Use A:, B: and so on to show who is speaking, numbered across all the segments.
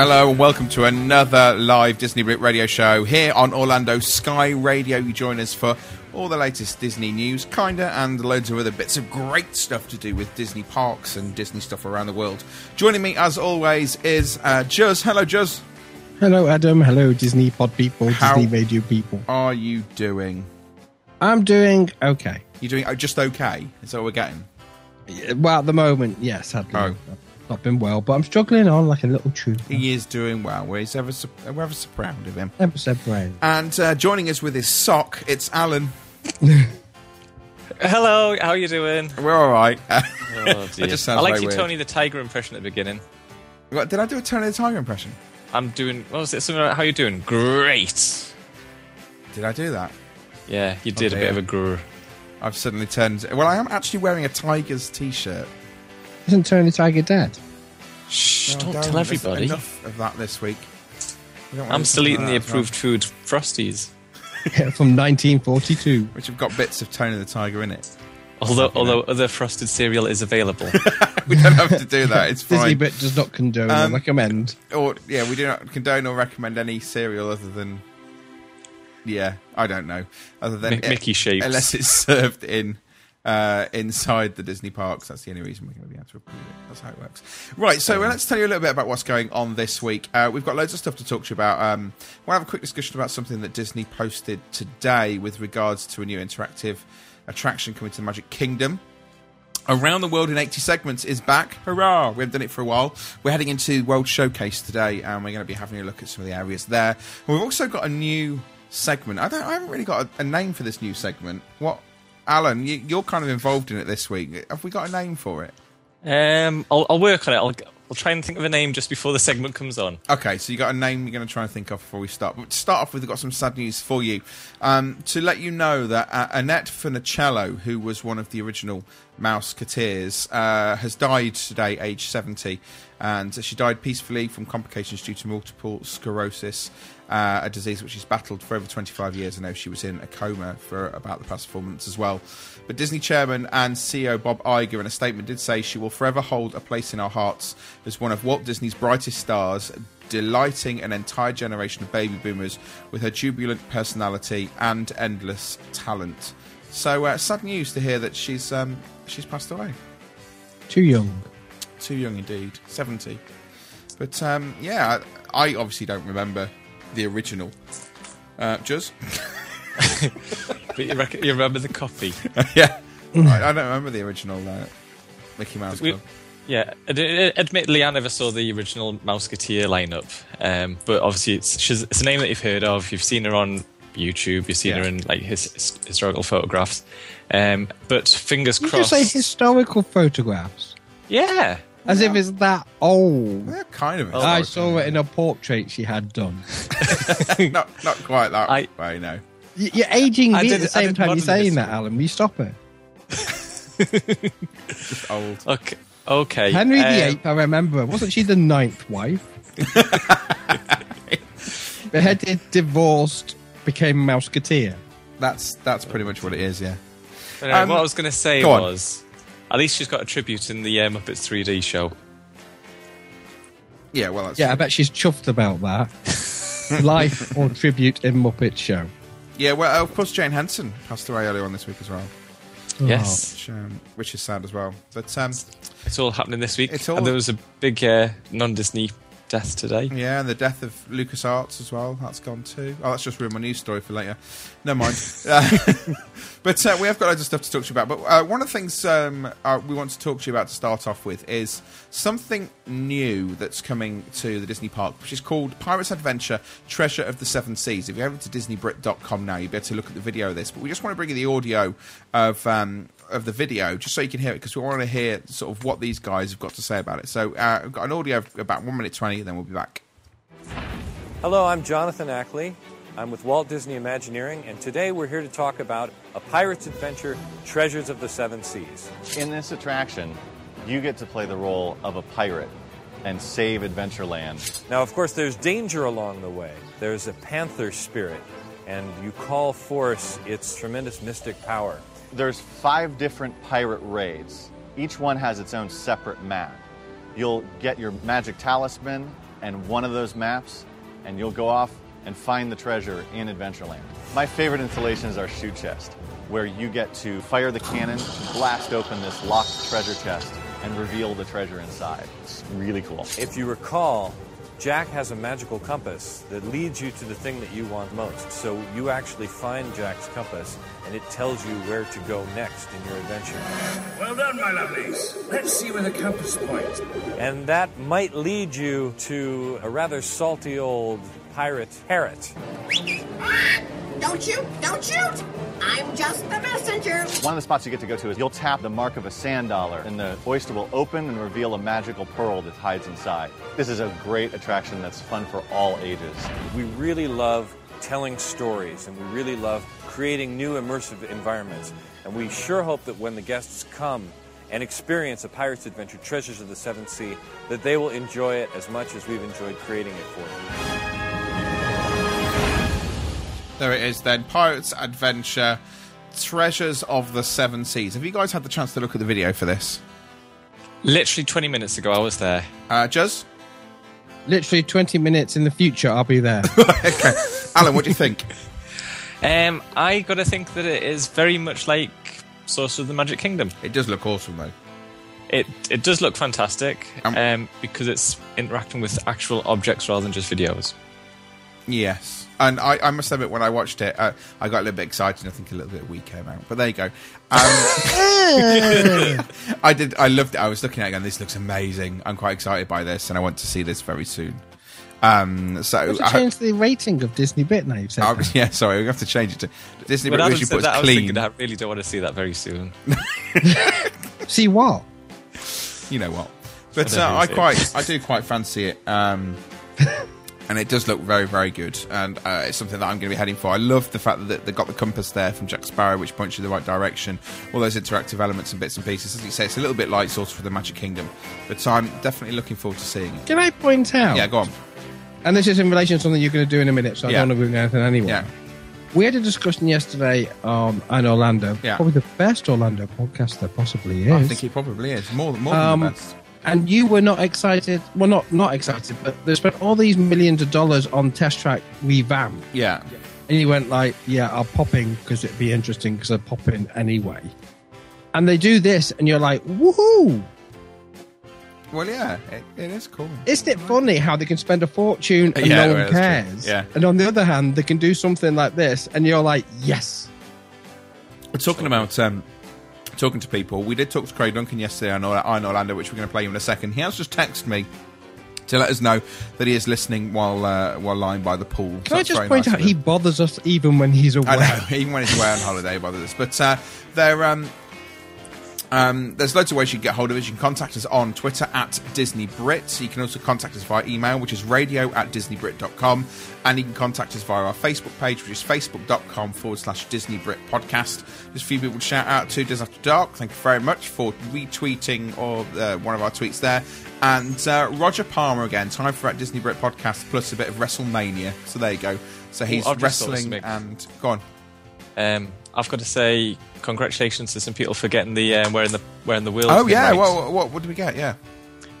A: Hello and welcome to another live Disney Brit radio show here on Orlando Sky Radio. You join us for all the latest Disney news, kinda, and loads of other bits of great stuff to do with Disney parks and Disney stuff around the world. Joining me, as always, is uh, Juz. Hello, Juz.
B: Hello, Adam. Hello, Disney pod people,
A: How-
B: Disney radio people.
A: Are you doing?
B: I'm doing okay.
A: You're doing oh, just okay? Is that what we're getting?
B: Well, at the moment, yes, sadly.
A: Oh.
B: I've not been well, but I'm struggling on like a little trooper.
A: He is doing well. We're ever so, we're ever so proud of him.
B: 10% brain.
A: And uh, joining us with his sock, it's Alan.
C: Hello, how you doing?
A: We're all right.
C: Oh dear.
A: just sounds
C: I like
A: very
C: your. Tony the Tiger impression at the beginning.
A: What, did I do a Tony the Tiger impression?
C: I'm doing. What was it? Something like how you doing? Great.
A: Did I do that?
C: Yeah, you did a bit of a grr.
A: I've suddenly turned. Well, I am actually wearing a Tigers t-shirt.
B: Isn't Tony Tiger dead?
C: Shh!
A: No,
C: don't
A: Darren,
C: tell everybody.
A: Enough of that this week. We
C: I'm still eating the
A: that as
C: approved food Frosties.
B: From 1942.
A: which have got bits of Tony the Tiger in it.
C: Although,
A: Fucking
C: although other frosted cereal is available.
A: We don't have to do that. It's
B: Disney
A: fine.
B: bit does not condone
A: Um,
B: or recommend.
A: or yeah, we do not condone or recommend any cereal other than yeah, I don't know, other than
C: Mi- Mickey shapes.
A: unless it's served in. Uh, inside the Disney parks, that's the only reason we're going to be able to approve it. That's how it works. Right, so uh, let's tell you a little bit about what's going on this week. Uh, we've got loads of stuff to talk to you about. Um, we'll have a quick discussion about something that Disney posted today with regards to a new interactive attraction coming to the Magic Kingdom. Around the World in 80 Segments is back. Hurrah! We haven't done it for a while. We're heading into World Showcase today, and we're going to be having a look at some of the areas there. And we've also got a new segment. I don't. I haven't really got a, a name for this new segment. What, Alan? You, you're kind of involved in it this week. Have we got a name for it?
C: um, I'll, I'll work on it. I'll, I'll try and think of a name just before the segment comes on.
A: Okay, so you got a name you're going to try and think of before we start. But to start off with, we've got some sad news for you. Um, to let you know that uh, Annette Funicello, who was one of the original Mouseketeers, uh, has died today, aged 70. And she died peacefully from complications due to multiple sclerosis, uh, a disease which she's battled for over 25 years. I know she was in a coma for about the past four months as well. But Disney chairman and CEO Bob Iger, in a statement, did say she will forever hold a place in our hearts as one of Walt Disney's brightest stars, delighting an entire generation of baby boomers with her jubilant personality and endless talent. So uh, sad news to hear that she's um, she's passed away.
B: Too young.
A: Too young indeed, seventy. But um, yeah, I, I obviously don't remember the original. Uh, Juz?
C: But you, reckon, you remember the copy?
A: yeah, I, I don't remember the original uh, Mickey Mouse
C: We-
A: Club.
C: Yeah, ad- ad- admittedly, I never saw the original Mouseketeer lineup, um, but obviously, it's, she's, it's a name that you've heard of. You've seen her on YouTube. You've seen
A: Yeah.
C: her in like his, his historical photographs. Um, but fingers
B: Did you
C: crossed.
B: say historical photographs?
C: yeah,
B: As if it's that old.
A: Yeah, kind of.
B: I saw it in a portrait she had done.
A: not not quite that
C: I-
A: way. No.
B: Y- You're aging
C: I
B: me
C: did-
B: at the
C: I
B: same
C: did
B: time you're
C: modern
B: saying
C: history.
B: that, Alan. Will you stop it?
A: Just old.
C: okay, okay.
B: Henry
C: um,
B: VIII, I remember. Wasn't she the ninth wife? Beheaded, divorced, became Mouseketeer.
A: That's that's pretty much what it is. Yeah.
C: but, uh,
A: Um,
C: what I was going to say
A: go on.
C: was, at least she's got a tribute in the um, Muppets 3D show.
A: Yeah. Well, that's
B: Yeah, I bet she's chuffed about that. Life or tribute in Muppet Show.
A: yeah. Well, of course, Jane Henson passed away earlier on this week as well,
C: Yes,
A: which, um, which is sad as well. But um,
C: it's all happening this week.
A: It's all-
C: And there was a big uh, non-Disney death today.
A: Yeah, and the death of Lucas Arts as well. That's gone too. Oh, that's just ruined my news story for later. Never mind. uh, but uh, we have got loads of stuff to talk to you about. But uh, one of the things um, uh, we want to talk to you about to start off with is something new that's coming to the Disney park, which is called Pirates Adventure Treasure of the Seven Seas. If you go over to DisneyBrit.com now, you'll be able to look at the video of this. But we just want to bring you the audio of. Um, of the video, just so you can hear it, because we want to hear sort of what these guys have got to say about it. So, uh, I've got an audio of about one minute twenty, and then we'll be back.
D: Hello, I'm Jonathan Ackley. I'm with Walt Disney Imagineering, and today we're here to talk about A Pirate's Adventure Treasures of the Seven Seas.
E: In this attraction, you get to play the role of a pirate and save Adventureland.
D: Now, of course, there's danger along the way. There's a panther spirit, and you call forth its tremendous mystic power.
E: There's five different pirate raids. Each one has its own separate map. You'll get your magic talisman and one of those maps, and you'll go off and find the treasure in Adventureland. My favorite installation is our shoe chest, where you get to fire the cannon, blast open this locked treasure chest, and reveal the treasure inside. It's really cool.
D: If you recall, Jack has a magical compass that leads you to the thing that you want most. So you actually find Jack's compass, and it tells you where to go next in your adventure.
F: Well done, my lovelies. Let's see where the compass points.
D: And that might lead you to a rather salty old pirate parrot.
G: Don't shoot! Don't shoot! I'm just the messenger.
E: One of the spots you get to go to is you'll tap the mark of a sand dollar, and the oyster will open and reveal a magical pearl that hides inside. This is a great attraction that's fun for all ages.
D: We really love telling stories, and we really love creating new immersive environments. And we sure hope that when the guests come and experience a pirate's adventure, Treasures of the Seventh Sea, that they will enjoy it as much as we've enjoyed creating it for them.
A: There it is then. Pirates Adventure Treasures of the Seven Seas. Have you guys had the chance to look at the video for this?
C: Literally 20 minutes ago, I was there.
A: Uh, Juz?
B: Literally 20 minutes in the future, I'll be there.
A: okay. Alan, what do you think?
C: Um, I got to think that it is very much like Sorcerers of the Magic Kingdom.
A: It does look awesome, though.
C: It it does look fantastic
A: Um,
C: um, because it's interacting with actual objects rather than just videos.
A: Yes. And I, I must admit, when I watched it, uh, I got a little bit excited. I think a little bit weak came out. But there you go. Um, I did. I loved it. I was looking at it and this looks amazing. I'm quite excited by this, and I want to see this very soon. Um, so,
B: What's to
A: I-
B: change the rating of Disney Bit now you've said
A: I-
B: that?
A: yeah, sorry, we have to change it to Disney.
C: When
A: But
C: Adam
A: usually
C: said
A: puts
C: that, I was
A: clean.
C: thinking, I really don't want to see that very soon.
B: See what?
A: you know what? But
C: I
A: uh,
C: don't
A: I quite, I do quite fancy it, um, and it does look very, very good, and uh, it's something that I'm going to be heading for. I love the fact that they got the compass there from Jack Sparrow, which points you in the right direction. All those interactive elements and bits and pieces. As you say, it's a little bit like Sorcerers for the Magic Kingdom, but I'm definitely looking forward to seeing it.
B: Can I point out?
A: Yeah, go on.
B: And this is in relation to something you're going to do in a minute, so I
A: Yeah.
B: don't want to ruin anything anyway.
A: Yeah,
B: We had a discussion yesterday um, on Orlando.
A: Yeah.
B: Probably the best Orlando podcast there possibly is.
A: I think it probably is more, more than
B: Um,
A: the best.
B: And you were not excited. Well, not not excited, but they spent all these millions of dollars on Test Track revamp,
A: Yeah,
B: and you went like, "Yeah, I'll pop in because it'd be interesting because I'd pop in anyway." And they do this, and you're like, "Woohoo!"
A: well, yeah, it, it is cool.
B: Isn't it funny how they can spend a fortune and
A: Yeah,
B: no one
A: true.
B: cares?
A: Yeah.
B: And on the other hand, they can do something like this, and you're like, "Yes."
A: We're talking about um, talking to people. We did talk to Craig Duncan yesterday on, Or- on Orlando, which we're going to play you in a second. He has just texted me to let us know that he is listening while uh, while lying by the pool. So
B: Can I just point
A: nice
B: out he bothers us even when he's away?
A: Know, even when he's away on holiday, bothers us. But uh, there, um, um, there's loads of ways you can get hold of us. You can contact us on Twitter at Disney Brit. You can also contact us via email, which is radio at disneybrit.com. And you can contact us via our Facebook page, which is facebook.com forward slash Disney Brit podcast. There's a few people to shout out to Dis After Dark. Thank you very much for retweeting or uh, one of our tweets there. And uh, Roger Palmer again, time for that Disney Brit podcast plus a bit of WrestleMania. So there you go. So he's
C: I've just thought of
A: wrestling and go on.
C: Um, I've got to say congratulations to some people for getting the um, wearing the wearing the wheels.
A: Oh yeah,
C: right.
A: what, what what did we get? Yeah,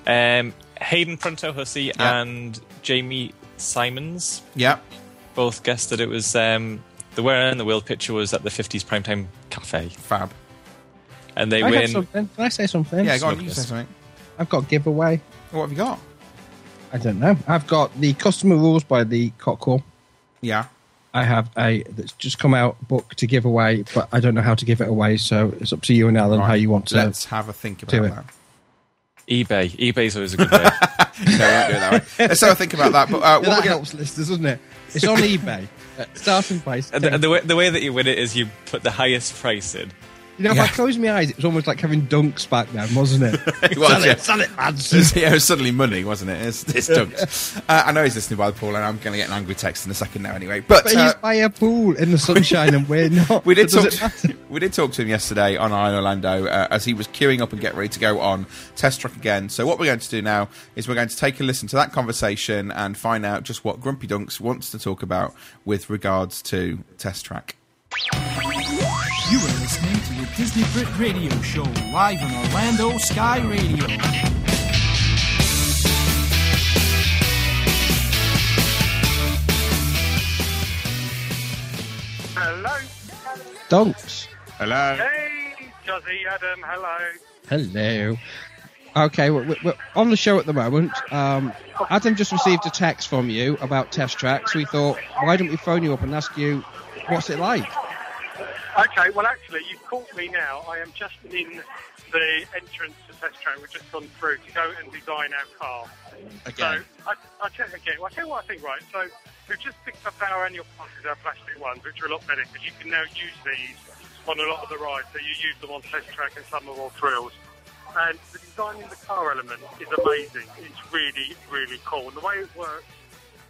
C: Um, Hayden Pronto Hussey
A: Yeah.
C: and Jamie Simons
A: yeah.
C: both guessed that it was um, the wearing the wheel picture was at the 50s Primetime Cafe,
A: Fab.
C: and they
B: I
C: win.
B: something. Can I say something?
A: Yeah, go on. You say something.
B: I've got a giveaway.
A: What have you got?
B: I don't know. I've got the customer rules by the Cockerel.
A: Yeah.
B: I have a that's just come out book to give away, but I don't know how to give it away. So it's up to you and Alan how you want to.
A: Let's have a think about
B: it.
A: that.
C: eBay. eBay's always a good way.
A: no, we won't do it that way. Let's have a think about that. But uh,
B: Yeah,
A: what
B: that
A: we're gonna,
B: helps, listeners, doesn't it? It's on eBay. Starting price.
C: and the, and the, way, the way that you win it is you put the highest price in.
B: You know, if
A: Yeah.
B: I closed my eyes, it was almost like having dunks back then, wasn't it?
A: It was,
B: sell
A: yeah.
B: it, sell it, lads.
A: It was, yeah, it was suddenly money, wasn't it? It's, it's dunks. uh, I know he's listening by the pool, and I'm going to get an angry text in a second now, anyway. But,
B: But
A: uh,
B: he's by a pool in the sunshine, and we're not.
A: we did
B: So
A: talk.
B: matter?
A: we did talk to him yesterday on Iron Orlando uh, as he was queuing up and getting ready to go on test track again. So what we're going to do now is we're going to take a listen to that conversation and find out just what Grumpy Dunks wants to talk about with regards to test track.
H: You are listening to the Disney Brit Radio Show live on Orlando Sky Radio.
I: Hello.
B: Dunks.
A: Hello.
I: Hey, Juzzy, Adam, hello.
B: Hello. Okay, we're, we're on the show at the moment. Um, Adam just received a text from you about test tracks. we thought, why don't we phone you up and ask you what's it like?
I: Okay, well, actually, you've caught me now. I am just in the entrance to test track. We've just gone through to go and design our car.
A: Again.
I: So, I, I tell, again, well, I tell you what I think, right? So, we've just picked up our annual passes, our plastic ones, which are a lot better because you can now use these on a lot of the rides. So, you use them on test track and sum of all thrills. And the design in the car element is amazing. It's really, really cool. And the way it works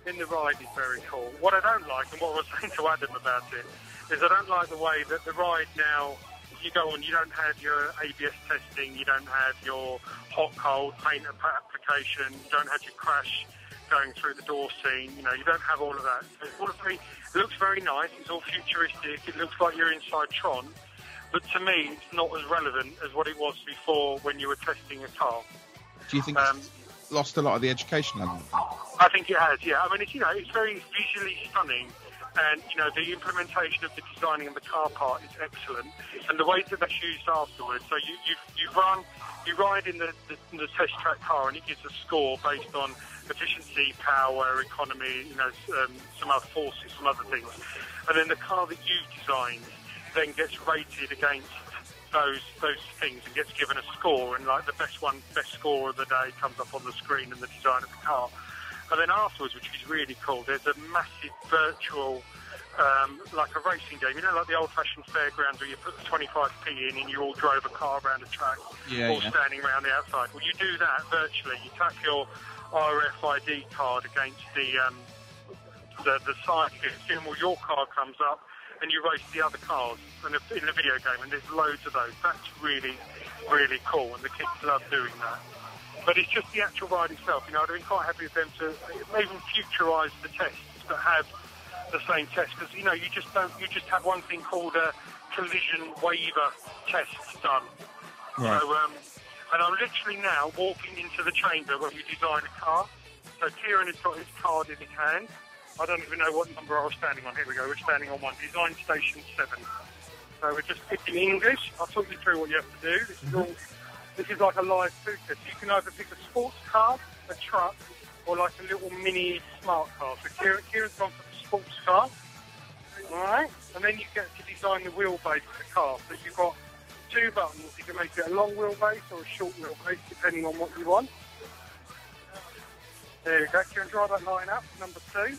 I: in the ride is very cool. What I don't like, and what I was saying to Adam about it, is I don't like the way that the ride now, if you go on, you don't have your ABS testing, you don't have your hot cold paint application, you don't have your crash going through the door scene, you know, you don't have all of that. It's all very, it looks very nice, it's all futuristic, it looks like you're inside Tron, but to me, it's not as relevant as what it was before when you were testing a car.
A: Do you think
I: Um,
A: it's lost a lot of the education element?
I: I think it has, yeah. I mean, it's, you know, it's very visually stunning. And, you know, the implementation of the designing of the car part is excellent. And the way that that's used afterwards, so you, you, you run, you ride in the, the, the test track car and it gives a score based on efficiency, power, economy, you know, um, some other forces, some other things. And then the car that you designed then gets rated against those those things and gets given a score and like the best one best score of the day comes up on the screen in the design of the car and then afterwards which is really cool there's a massive virtual um, like a racing game you know like the old fashioned fairgrounds where you put the 25p in and you all drove a car around a track
A: Yeah,
I: all
A: yeah.
I: standing around the outside well you do that virtually you tap your RFID card against the um, the, the side and well, your car comes up and you race the other cars in in a video game, and there's loads of those. That's really, really cool, and the kids love doing that. But it's just the actual ride itself. You know, I'd have been quite happy with them to even futurise the tests, but have the same test because you know you just don't. You just have one thing called a collision waiver test done.
A: Right.
I: So, um, and I'm literally now walking into the chamber where you design a car. So Kieran has got his card in his hand. I don't even know what number I was standing on. Here we go. We're standing on one. Design Station 7. So we're just picking English. I'll talk you through what you have to do. This is all. This is like a live food test. You can either pick a sports car, a truck, or like a little mini smart car. So Kieran, Kieran's gone for the sports car. All right, and then you get to design the wheelbase of the car. So you've got two buttons. You can make it a long wheelbase or a short wheelbase, depending on what you want. There you go. Kieran, draw that line up. Number two.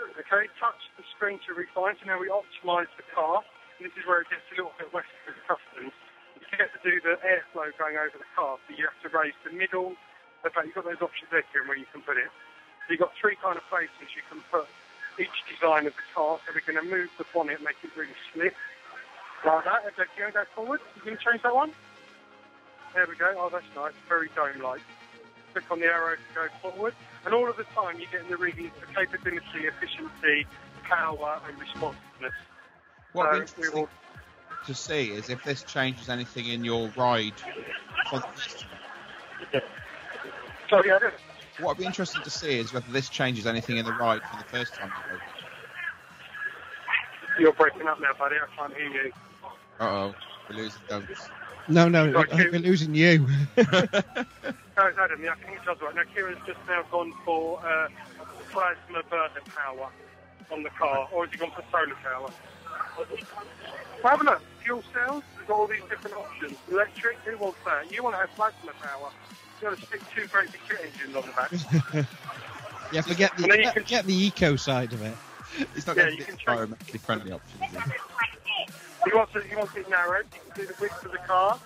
I: Okay, touch the screen to refine. So now we optimise the car. And this is where it gets a little bit western with customs. You get to do the airflow going over the car. So you have to raise the middle. In fact, you've got those options there, Kieran, where you can put it. So you've got three kind of places you can put each design of the car. So we're going to move the bonnet, and make it really slick. Like that. Okay, Kieran, go forward. You going to change that one? There we go. Oh, that's nice. Very dome-like. Click on the arrow to go forward. And all of the time you're getting the readings for capability, efficiency, power and responsiveness.
A: What
I: So
A: to see is if this changes anything in your ride. For the first
I: Sorry, Adam.
A: What would be interesting to see is whether this changes anything in the ride for the first time you go.
I: You're breaking up now, buddy. I can't hear you.
A: Uh oh, we're losing dunks.
B: No, no,
I: Right,
B: I think we're losing you.
I: Uh, No, it's Adam. Yeah, I think it does right. Now, Kieran's just now gone for uh, plasma burner power on the car, or has he gone for solar power? Well, have a look. Fuel cells, there's all these different options. Electric, who wants that? You want to have plasma power. You've got to stick two great big jet engines on the back.
B: Yeah, forget the
I: you
B: forget,
I: can-
B: forget the eco side of it.
A: It's not
I: Yeah,
A: going to be
I: check-
A: environmentally friendly options. is it?
I: He wants it, he wants it narrowed. You can do the width of the car.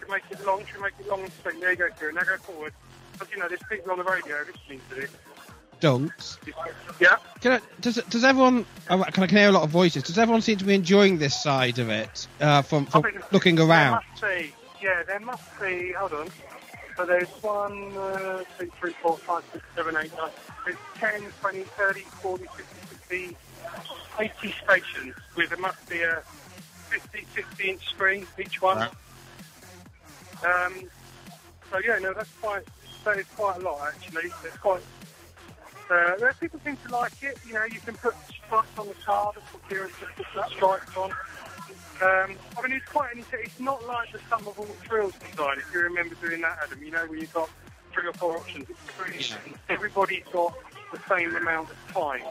I: You can make it long. You can make it long and straight. There you go, Kieran. Now go forward. But, you know, there's people on the radio listening to this.
B: Dunks.
I: Yeah?
B: Can I, does does everyone? oh, Can I can hear a lot of voices? Does everyone seem to be enjoying this side of it uh, from, from
I: I
B: looking around?
I: There must be, yeah, there must be, hold on. So there's one, uh, two, three, four, five, six, seven, eight, nine. There's 10, 20, 30, 40, 50, 60, 80 stations with there must be a 50, 60 inch screen each one. Um, so yeah, no, that's quite, that is quite a lot actually. It's quite, uh, there people seem to like it. You know, you can put stripes on the car. That's what Kieran just put that stripes on. Um, I mean, it's quite an, it's not like the sum of all thrills design. If you remember doing that, Adam, you know, when you've got three or four options, it's pretty, everybody's got the same amount of time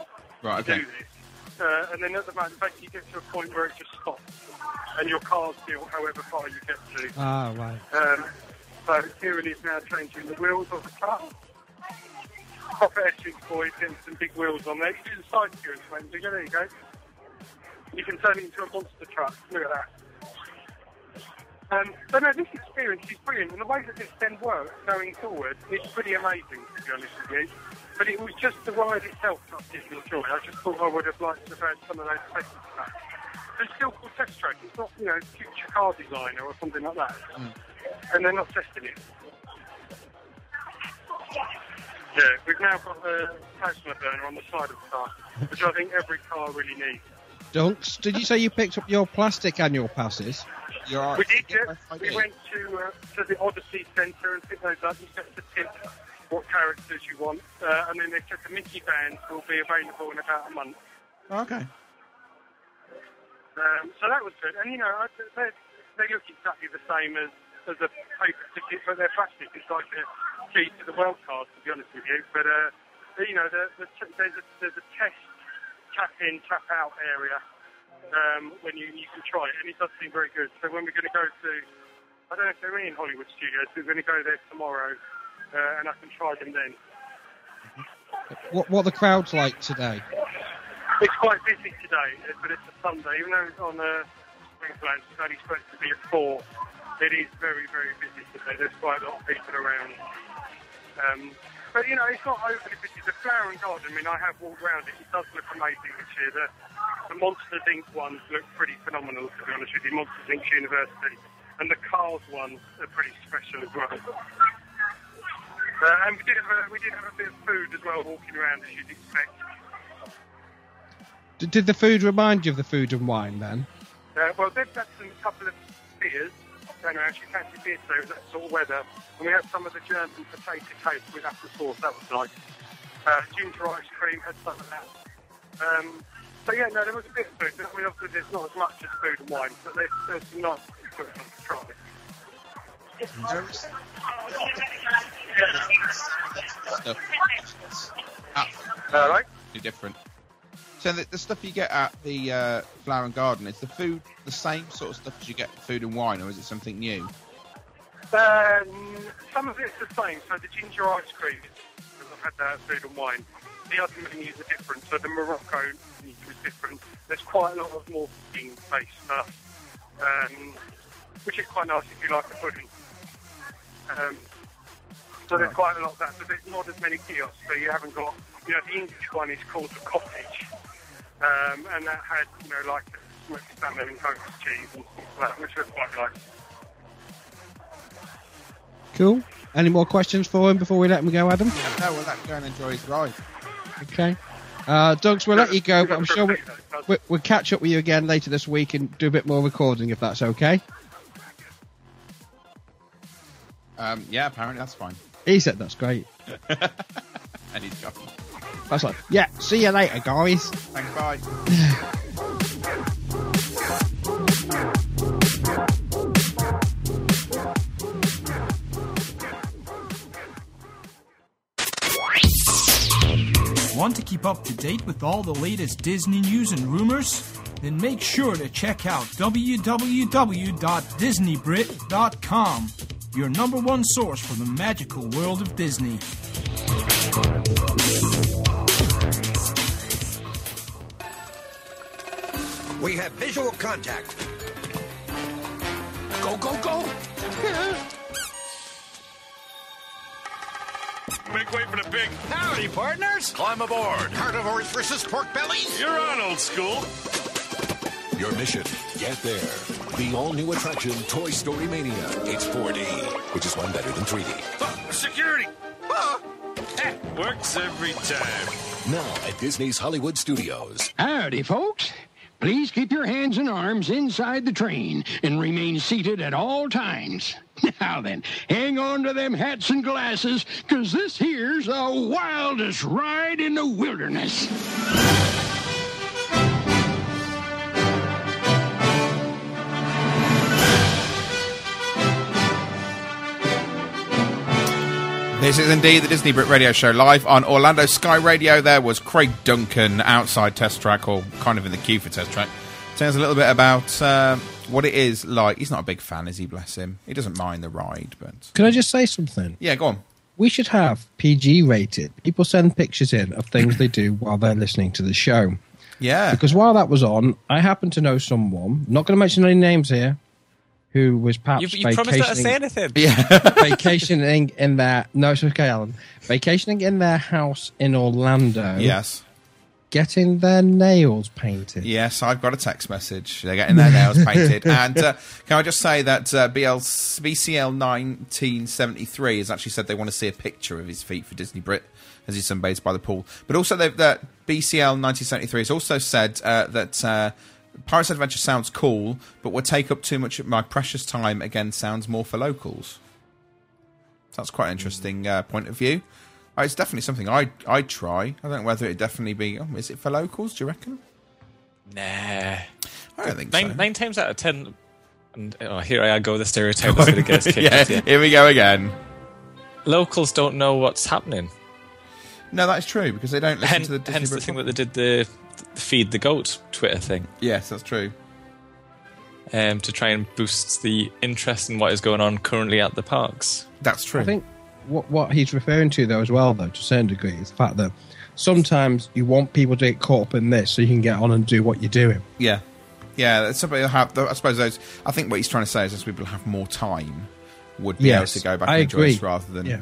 A: Right,
I: to
A: okay.
I: do this. Uh, and then at the moment, basically, you get to a point where it just stops, and your car's built however far you get to.
B: Ah, right.
I: Um, so Kieran is now changing the wheels of the car. Proper Essex boy, getting some big wheels on there. You do the side Kieran, mate. There you go, you can turn it into a monster truck. Look at that. Um, but no, this experience is brilliant, and the way that this then works going forward is pretty amazing, to be honest with you. But it was just the ride itself that I didn't enjoy. I just thought I would have liked to have had some of those test tracks. It's still called test track. It's not, you know, future car designer or something like that. And they're not testing it. Yeah, we've now got a plasma burner on the side of the car, which I think every car really needs.
B: Dunks. Did you say you picked up your plastic annual passes?
A: You're
I: We did, yeah. We went to uh, to the Odyssey Centre and picked those up. You get to pick what characters you want, uh, and then they said the Mickey bands will be available in about a month.
A: Okay.
I: Um, so that was good. And you know, they they look exactly the same as as a paper ticket, but they're plastic. It's like a key to the world card, to be honest with you. But uh, you know, the, the, there's a there's a test tap in, tap out area um, when you you can try it, and it does seem very good. So when we're going to go to, I don't know if they're in Hollywood Studios, we're going to go there tomorrow, uh, and I can try them then.
B: What what are the crowds like today?
I: It's quite busy today, uh, but it's a Sunday. Even though it's on uh, spring plans, it's only supposed to be at four. It is very, very busy today. There's quite a lot of people around. Um, but you know, it's not overly busy. The flower and garden. I mean, I have walked around it. It does look amazing this year. The, the Monsters Inc. ones look pretty phenomenal, to be honest with you. Monsters Inc. University, and the Cars ones are pretty special as well. Uh, and we did have a, we did have a bit of food as well, walking around as you'd expect.
B: Did, did the food remind you of the food and wine then?
I: Uh, well, they've got some couple of beers. And I actually fancy beer today with that sort of weather. And we had some of the German potato cake with apple sauce. That was nice. Uh, ginger ice cream had some of that. Um, so yeah, no, there was a bit of food. I mean, obviously there's not as much as food and wine, but there's, there's some nice food to try.
A: Stuff. Ah,
I: All right.
A: different. So the, the stuff you get at the uh, flower and garden is the food the same sort of stuff as you get at food and wine, or is it something new?
I: Um, some of it's the same. So the ginger ice cream, because I've had that at food and wine. The other menus are different. So the Morocco menu is different. There's quite a lot of more pudding-based stuff, um, which is quite nice if you like the pudding. Um, so there's quite a lot of that. But there's not as many kiosks. So you haven't got, you know, the English one is called the cottage, um, and that had, you know, like smoked salmon and goat's cheese and stuff like that, which was quite nice.
B: Cool. Any more questions for him before we let him go, Adam?
A: No, we'll let him go and enjoy his ride.
B: Okay. Uh, Dunks, we'll let you go, but I'm sure we, we, we'll catch up with you again later this week and do a bit more recording if that's okay.
A: Um, yeah, apparently that's fine.
B: He said that's great.
A: and he's gone.
B: That's like, yeah, see you later, guys.
A: Thanks, bye.
H: Want to keep up to date with all the latest Disney news and rumors? Then make sure to check out www.disneybrit.com, your number one source for the magical world of Disney.
J: We have visual contact. Go, go, go!
F: Make way for the big.
J: Howdy, partners! Climb aboard. Carnivores versus pork bellies?
F: You're on, old school.
K: Your mission, get there. The all-new attraction, Toy Story Mania. It's 4D, which is one better than 3D.
F: Oh, security. Eh, works every time.
K: Now at Disney's Hollywood Studios.
L: Howdy, folks. Please keep your hands and arms inside the train and remain seated at all times. Now then, hang on to them hats and glasses, because this here's the wildest ride in the wilderness.
A: This is indeed the Disney Brit Radio Show live on Orlando Sky Radio. There was Craig Duncan outside Test Track, or kind of in the queue for Test Track. Telling us a little bit about uh, what it is like. He's not a big fan, is he? Bless him. He doesn't mind the ride, but
B: Can I just say something?
A: yeah, go on.
B: We should have PG rated. People send pictures in of things they do while they're listening to the show.
A: Yeah,
B: Because while that was on, I happen to know someone, not going to mention any names here, who was perhaps
C: You, you promised not to say
B: vacationing,
C: anything.
A: yeah.
B: vacationing in their no, it's okay, Alan. Vacationing in their house in Orlando.
A: yes,
B: getting their nails painted.
A: yes. I've got a text message. They're getting their nails painted, and uh, can I just say that uh, BL, BCL nineteen seventy three has actually said they want to see a picture of his feet for Disney Brit as he sunbathes by the pool. But also, they've- that BCL nineteen seventy three has also said uh, that. Pirates Adventure sounds cool, but would take up too much of my precious time. Again, sounds more for locals. That's quite an interesting uh, point of view. Uh, it's definitely something I I'd try. I don't know whether it'd definitely be. Oh, is it for locals? Do you reckon?
C: Nah.
A: I don't think
C: Nine,
A: so.
C: nine times out of ten, and oh, here I go, the stereotype is going to get us kicked.
A: yeah,
C: yeah.
A: here we go again.
C: Locals don't know what's happening.
A: No, that's true because they don't listen
C: Hence,
A: to the Disney
C: hence the thing that they did the feed the goat Twitter thing
A: Yes, that's true.
C: um, to try and boost the interest in what is going on currently at the parks.
A: That's true.
B: I think what what he's referring to though as well though to a certain degree is the fact that sometimes you want people to get caught up in this so you can get on and do what you're doing.
A: Yeah, yeah. that's Somebody have. I suppose those. I think what he's trying to say is, as people have more time, would be
B: Yes,
A: able to go back
B: I
A: and enjoy
B: agree.
A: this rather than.
B: Yeah.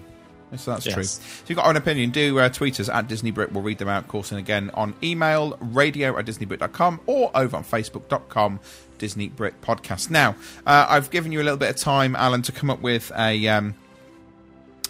A: So that's
C: Yes.
A: true. So if you've got an opinion, do uh, tweet us at Disney Brit. We'll read them out, of course, and again on email, radio at disneybrit.com or over on facebook.com, Disney Brit Podcast. Now, uh, I've given you a little bit of time, Alan, to come up with a um,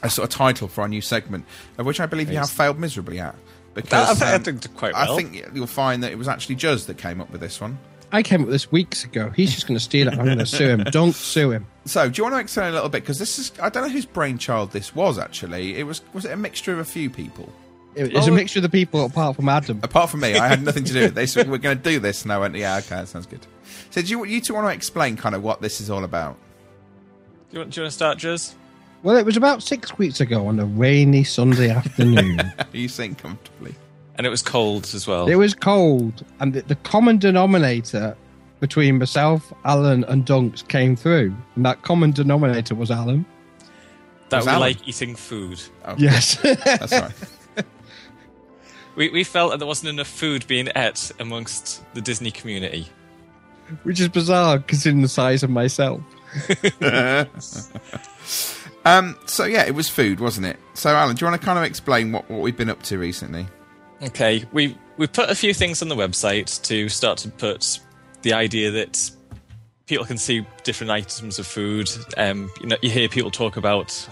A: a sort of title for our new segment, of which I believe you have failed miserably at. Because
C: That- I
A: um,
C: think I did quite
A: I think you'll find that it was actually Juz that came up with this one.
B: I came up with this weeks ago. He's just going to steal it. I'm going to sue him. Don't sue him.
A: So, do you want to explain a little bit? Because this is—I don't know whose brainchild this was. Actually, it was—was it a mixture of a few people?
B: It- It's a
C: Oh.
B: mixture of the people apart from Adam.
A: Apart from me, I had nothing to do with this. We're going to do this, and I went, "Yeah, okay, that sounds good." So, do you, you two want to explain kind of what this is all about?
C: Do you want, do you want to start, Juz?
B: Well, it was about six weeks ago on a rainy Sunday afternoon.
A: Are you sitting comfortably?
C: And it was cold as well.
B: it was cold, and the, the common denominator between myself, Alan, and Dunks came through, and that common denominator was Alan.
C: that
A: was
C: we
A: Alan.
C: like eating food.
A: Oh,
B: Yes.
A: that's right.
C: We, we felt that there wasn't enough food being ate amongst the Disney community.
B: Which is bizarre considering the size of myself.
A: Um, so yeah, it was food, wasn't it? So, Alan, do you want to kind of explain what, what we've been up to recently?
C: Okay, we we put a few things on the website to start to put the idea that people can see different items of food. Um, you know, you hear people talk about.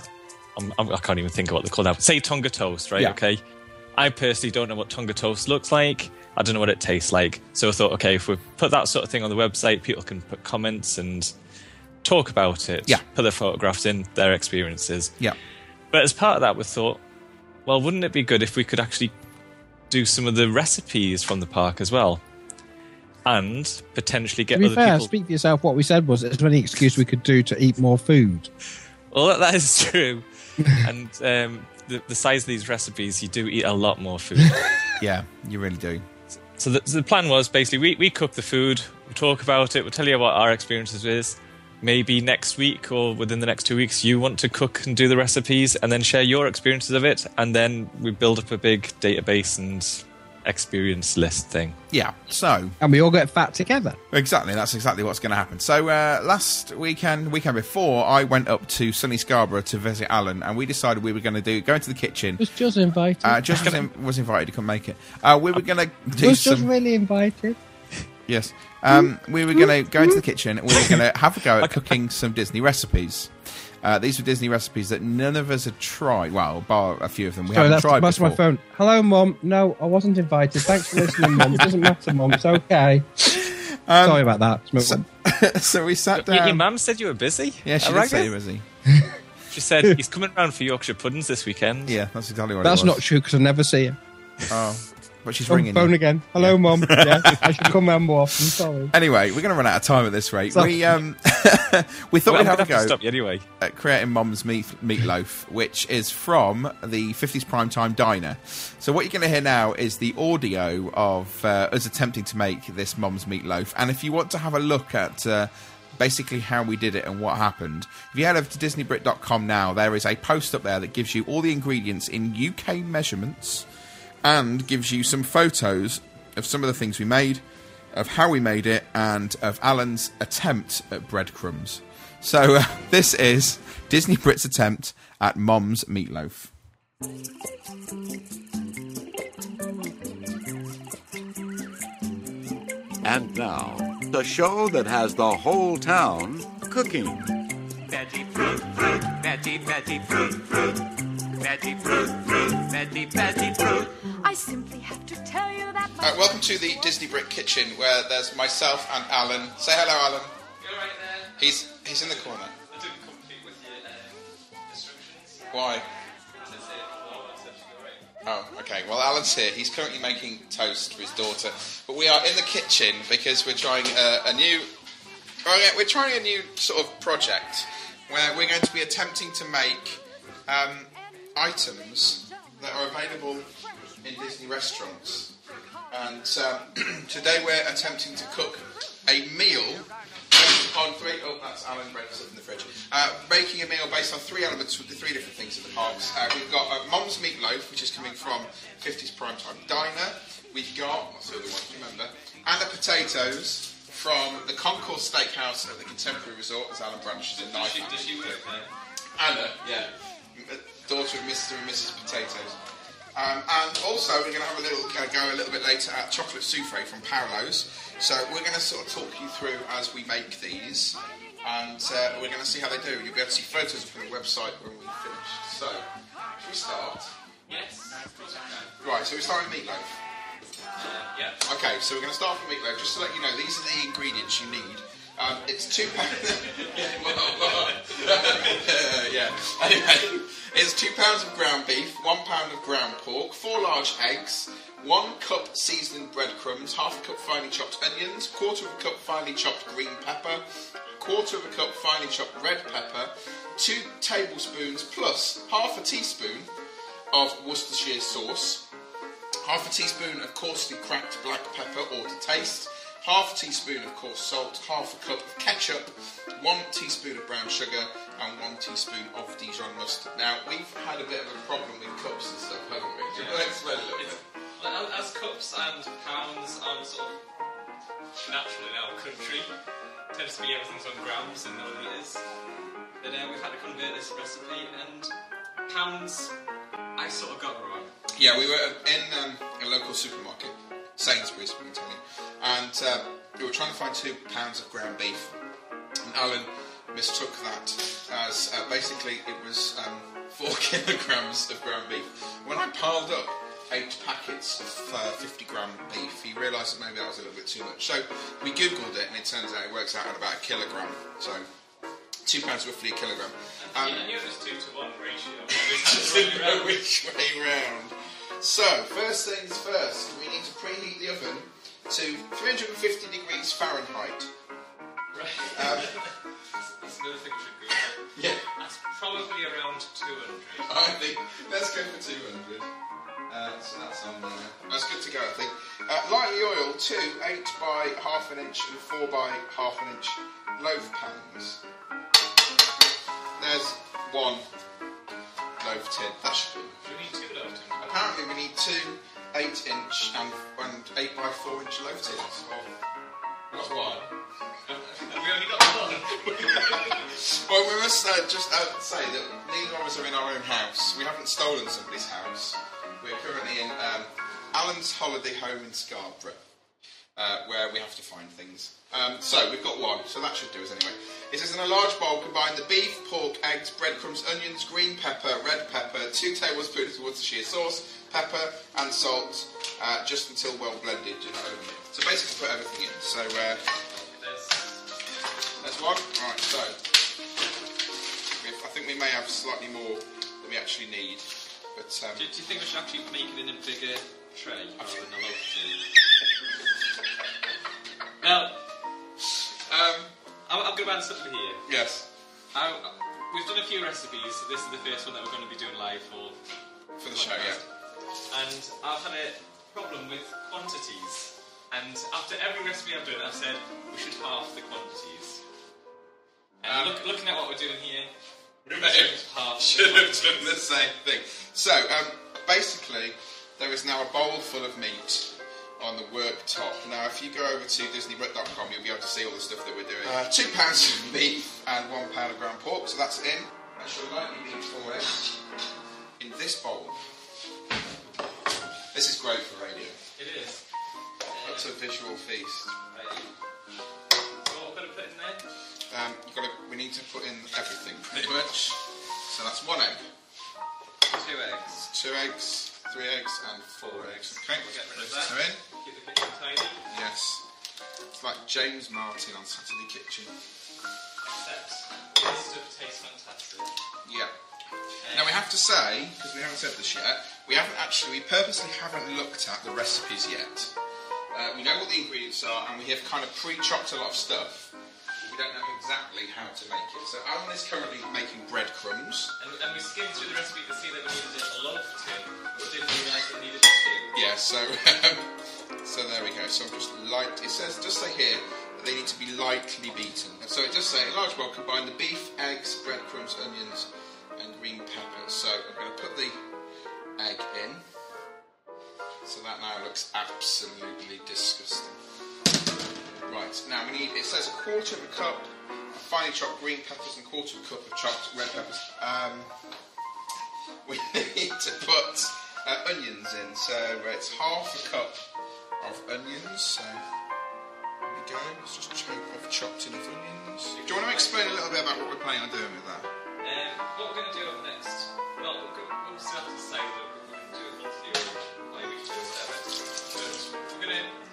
C: Um, I can't even think of what they're called now. Say Tonga toast, right?
A: Yeah.
C: Okay. I personally don't know what Tonga toast looks like. I don't know what it tastes like. So I thought, okay, if we put that sort of thing on the website, people can put comments and talk about it.
A: Yeah.
C: Put their photographs in, their experiences.
A: Yeah.
C: But as part of that, we thought, well, wouldn't it be good if we could actually do some of the recipes from the park as well? And potentially get
B: to be
C: other
B: fair,
C: people.
B: speak for yourself. What we said was, is there any excuse we could do to eat more food?
C: Well, that, that is true. and um, the, the size of these recipes, you do eat a lot more food.
A: Yeah, you really do.
C: So the, the plan was basically we, we cook the food, we talk about it, we'll tell you what our experiences is. Maybe next week or within the next two weeks, you want to cook and do the recipes and then share your experiences of it. And then we build up a big database and experience list thing.
A: Yeah. So
B: And we all get fat together.
A: Exactly, that's exactly what's going to happen. So uh, last weekend, weekend before, I went up to sunny Scarborough to visit Alan, and we decided we were going to do go into the kitchen.
B: Was Just invited.
A: Uh, just was, in, was invited to come make it. Uh, we were going to do
B: was just really invited.
A: Yes, um, we were going to go into the kitchen. and We were going to have a go at cooking some Disney recipes. Uh, these were Disney recipes that none of us had tried. Well, bar a few of them we
B: Sorry,
A: haven't
B: that's,
A: tried
B: that's
A: before.
B: my phone. Hello, Mum. No, I wasn't invited. Thanks for listening, Mum. It doesn't matter, Mum. It's okay.
A: Um,
B: Sorry about that. Let's move on.
A: so we sat down.
C: your mum said you were busy?
A: Yeah, she
C: I
A: did
C: rang
A: say you were busy.
C: She said he's coming round for Yorkshire puddings this weekend.
A: Yeah, that's exactly what
B: That's
A: it was.
B: not true because I never see him.
A: Oh, but she's
B: Oh,
A: ringing
B: phone
A: you.
B: again. Hello, mom. Yeah, I should come round more often. Sorry.
A: Anyway, we're going to run out of time at this rate.
B: Sorry.
A: We um, we thought
C: Well,
A: we'd
C: I'm
A: have a
C: gonna
A: go
C: stop you anyway.
A: at creating Mom's meat meatloaf, which is from the 50s Primetime Diner. So what you're going to hear now is the audio of uh, us attempting to make this Mom's meatloaf. And if you want to have a look at uh, basically how we did it and what happened, if you head over to DisneyBrit.com now, there is a post up there that gives you all the ingredients in UK measurements and gives you some photos of some of the things we made, of how we made it, and of Alan's attempt at breadcrumbs. So uh, this is Disney Brit's attempt at Mom's meatloaf.
M: And now, the show that has the whole town cooking.
N: Veggie fruit, fruit, veggie, veggie fruit, fruit. Veggie fruit, fruit, veggie, veggie fruit.
O: I simply have to tell you that
A: Uh, welcome to the Disney Brit kitchen, where there's myself and Alan. Say hello, Alan. Go right there. He's he's in the corner. Why? Oh, okay. Well, Alan's here. He's currently making toast for his daughter, but we are in the kitchen because we're trying a, a new. Oh, yeah, we're trying a new sort of project where we're going to be attempting to make um, items that are available in Disney restaurants. And um, today we're attempting to cook a meal based on three. Oh, that's Alan breakfast in the fridge. Uh, making a meal based on three elements with the three different things in the parks. Uh, we've got uh, Mom's Meatloaf, which is coming from 50s Primetime Diner. We've got what's the other one? Remember? Anna potatoes from the Concourse Steakhouse at the Contemporary Resort, as Alan Branch is a knife.
C: Does she work there?
A: Anna, yeah, daughter of Mr. and Mrs. Potatoes. Um, and also, we're going to have a little uh, go a little bit later at chocolate souffle from Paolo's. So we're going to sort of talk you through as we make these, and uh, we're going to see how they do. You'll be able to see photos from the website when we finish. So, should we start?
C: Yes.
A: Right. So we start with meatloaf.
C: yeah.
A: Okay, so we're going to start with meatloaf. Just to let you know, these are the ingredients you need. Um, it's two pounds. yeah. Anyway, it's two pounds of ground beef, one pound of ground pork, four large eggs, one cup seasoned breadcrumbs, half a cup finely chopped onions, quarter of a cup finely chopped green pepper, quarter of a cup finely chopped red pepper, two tablespoons plus half a teaspoon of Worcestershire sauce, half a teaspoon of coarsely cracked black pepper or to taste, half a teaspoon of coarse salt, half a cup of ketchup, one teaspoon of brown sugar, and one teaspoon of Dijon mustard. Now, we've had a bit of a problem with cups and stuff, haven't we? Want to explain a little bit?
C: As- cups and pounds aren't sort of natural in our country, tends to be everything's on grams and milliliters. But uh, we've had to convert this recipe, and pounds, I sort of got wrong.
A: Yeah, we were in um, a local supermarket, Sainsbury's, we can tell you, and uh, we were trying to find two pounds of ground beef. And Alan mistook that as uh, basically it was um, four kilograms of ground beef. When I piled up eight packets of uh, 50 gram beef, he realised that maybe that was a little bit too much. So we googled it, and it turns out it works out at about a kilogram. So two pounds roughly a kilogram. Um,
C: I knew it was two to one ratio.
A: know which way round. So, first things first, we need to preheat the oven to 350 degrees Fahrenheit. Um,
C: That's another thing we should go.
A: Yeah.
C: That's probably around 200.
A: I think let's go for 200. Uh, so that's on there. That's good to go, I think. Uh, lightly oil, two 8 by half an inch and 4 by half an inch loaf pans. There's one loaf tin. That should be.
C: Do we need two loaf tins?
A: Apparently, we need two 8 inch and, and 8 by 4 inch. Or, not one.
C: We only got one?
A: Well, we must uh, just uh, say that neither of us are in our own house. We haven't stolen somebody's house. We're currently in um, Alan's holiday home in Scarborough, uh, where we have to find things. Um, so we've got one, so that should do us anyway. It says in a large bowl, combine the beef, pork, eggs, breadcrumbs, onions, green pepper, red pepper, two tablespoons of Worcestershire sauce, pepper and salt, uh, just until well blended. Open it. So basically, put everything in. So uh, there's one. Right, so I think we may have slightly more than we actually need. But um,
C: Do, do you think we should actually make it in a bigger tray rather than a loaf? Now,
A: um,
C: I'm, to add something here.
A: yes,
C: I, we've done a few recipes. This is the first one that we're going to be doing live for
A: for the show, yeah.
C: And I've had a problem with quantities. And after every recipe I've done, I've said we should half the quantities. And
A: Um,
C: look, looking at what we're doing here,
A: We
C: we
A: may
C: should
A: have-
C: half.
A: should have done the same thing. So, um, basically, there is now a bowl full of meat on the worktop. Now, if you go over to DisneyBrit.com, you'll be able to see all the stuff that we're doing. Uh, two pounds of beef and one pound of ground pork, so that's in. That should lightly be forward in this bowl. This is great for radio.
C: It is.
A: That's a visual feast.
C: Right. What to put in there?
A: Um, got to, we need to put in everything, pretty much. So that's one egg,
C: Two eggs.
A: two eggs, three eggs, and four eggs. Okay,
C: We'll get rid of
A: those
C: that.
A: two in.
C: Keep the kitchen tidy.
A: Yes. It's like James Martin on Saturday Kitchen.
C: Except this stuff tastes fantastic.
A: Yeah. Now we have to say, because we haven't said this yet, we haven't actually, we purposely haven't looked at the recipes yet. Uh, we know what the ingredients are, and we have kind of pre-chopped a lot of stuff. but We don't know exactly how to make it. So Alan is currently making breadcrumbs.
C: And, and we skimmed through the recipe to see that we needed a loaf tin, but didn't realise it needed two.
A: Yeah, so so there we go. So I'm just light. It says just say here that they need to be lightly beaten. So it does say a large bowl combine the beef, eggs, breadcrumbs, onions, and green peppers. So I'm going to put the egg in. So that now looks absolutely disgusting. Right now we need. It says a quarter of a cup of finely chopped green peppers and a quarter of a cup of chopped red peppers. Um, we need to put uh, onions in. So uh, it's half a cup of onions. So there we go. Let's just chop off chopped enough onions. Do you want to explain a little bit about what we're planning on doing with that?
C: Um, what we're going to do up next, well, we'll still have to say that we're going to. But we're going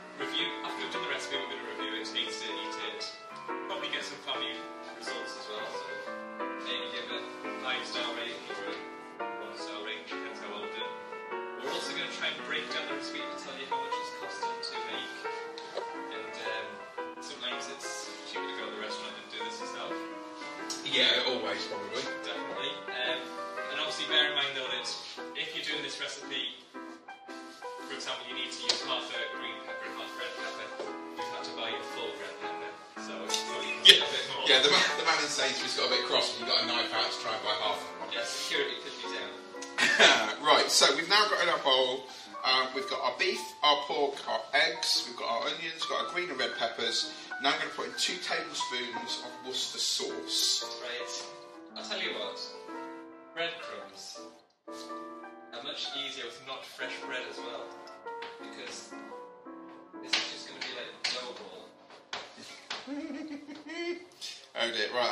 C: The
A: man, the man in Sainsbury's got a bit cross when you got a knife out to try and buy half. of them.
C: Yeah, security could be down.
A: right, so we've now got in our bowl. Um, we've got our beef, our pork, our eggs. We've got our onions, got our green and red peppers. Now I'm going to put in two tablespoons of Worcester sauce.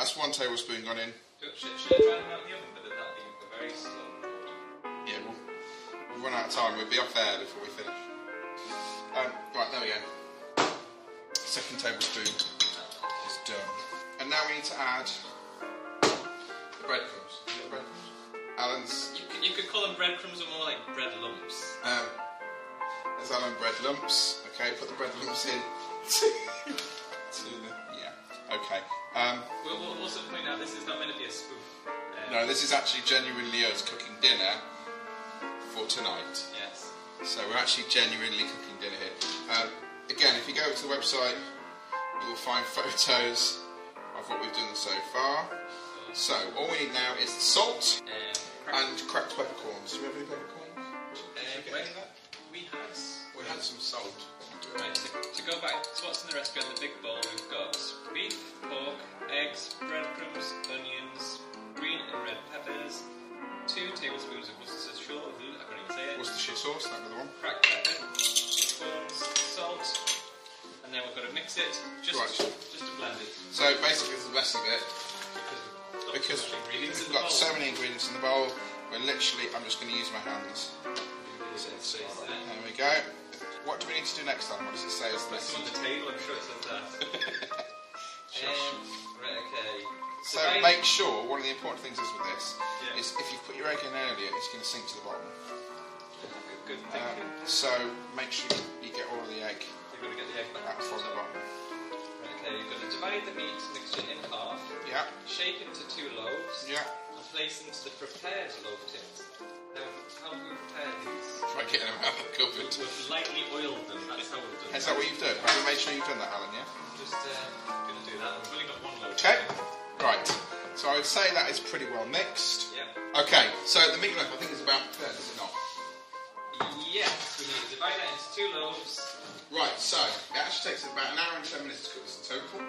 A: That's one tablespoon gone in.
C: Should, should I try them out in the oven? But then that'd be very slow.
A: Yeah, we'll, we've run out of time. We'll be off air before we finish. Um, right, there we go. Second tablespoon is done. And now we need to add the breadcrumbs. You breadcrumbs? Alan's.
C: You, could- you could call them breadcrumbs or more like bread lumps.
A: Um, there's Alan bread lumps. Okay, put the bread lumps in. to the, yeah. Okay. Um,
C: We'll, we'll also point out this is not meant to be a spoof. Um,
A: No, this is actually genuinely us cooking dinner for tonight.
C: Yes.
A: So we're actually genuinely cooking dinner here. Um, again, if you go to the website, you will find photos of what we've done so far. So all we need now is the salt and cracked peppercorns. Do we have any peppercorns? Did you get any of that?
C: We had.
A: We had some salt.
C: Right, to, to go back to what's in the recipe on the big bowl, we've got beef, pork, eggs, breadcrumbs, onions, green and red peppers, two tablespoons of Worcestershire, I can't even say it.
A: Worcestershire sauce, that the one.
C: Cracked pepper, corns, salt, and then we've got to mix it just
A: Right.
C: just to blend it.
A: So basically, this is the best of it because we've got so many ingredients in the bowl. We're literally, I'm just going to use my hands. There we go. What do we need to do next time? What does it say as this?
C: on the table, I'm sure it says that. um, right, okay.
A: So make sure one of the important things is with this
C: Yeah.
A: is if you put your egg in earlier, it's going to sink to the bottom.
C: Good
A: Um,
C: thinking.
A: so make sure you get all of the egg
C: You've got to get the egg back.
A: out from the bottom.
C: Right, okay, you're going to divide the meat mixture in half.
A: Yeah.
C: Shape into two loaves.
A: Yeah.
C: And place into the prepared loaf tins. Now, how do we prepare these?
A: Try getting them out of the cupboard.
C: We've lightly oiled them. That's how we've done
A: Is that what you've done? Have you made sure you've done that, Alan? Yeah.
C: Just uh, going to do that. We've only got one loaf.
A: Okay. Right. So I would say that is pretty well mixed.
C: Yeah.
A: Okay. So the meatloaf, I think, is about a third, is it not?
C: Yes, we need to divide that into two loaves.
A: Right, so it actually takes about an hour and ten minutes to cook this in total.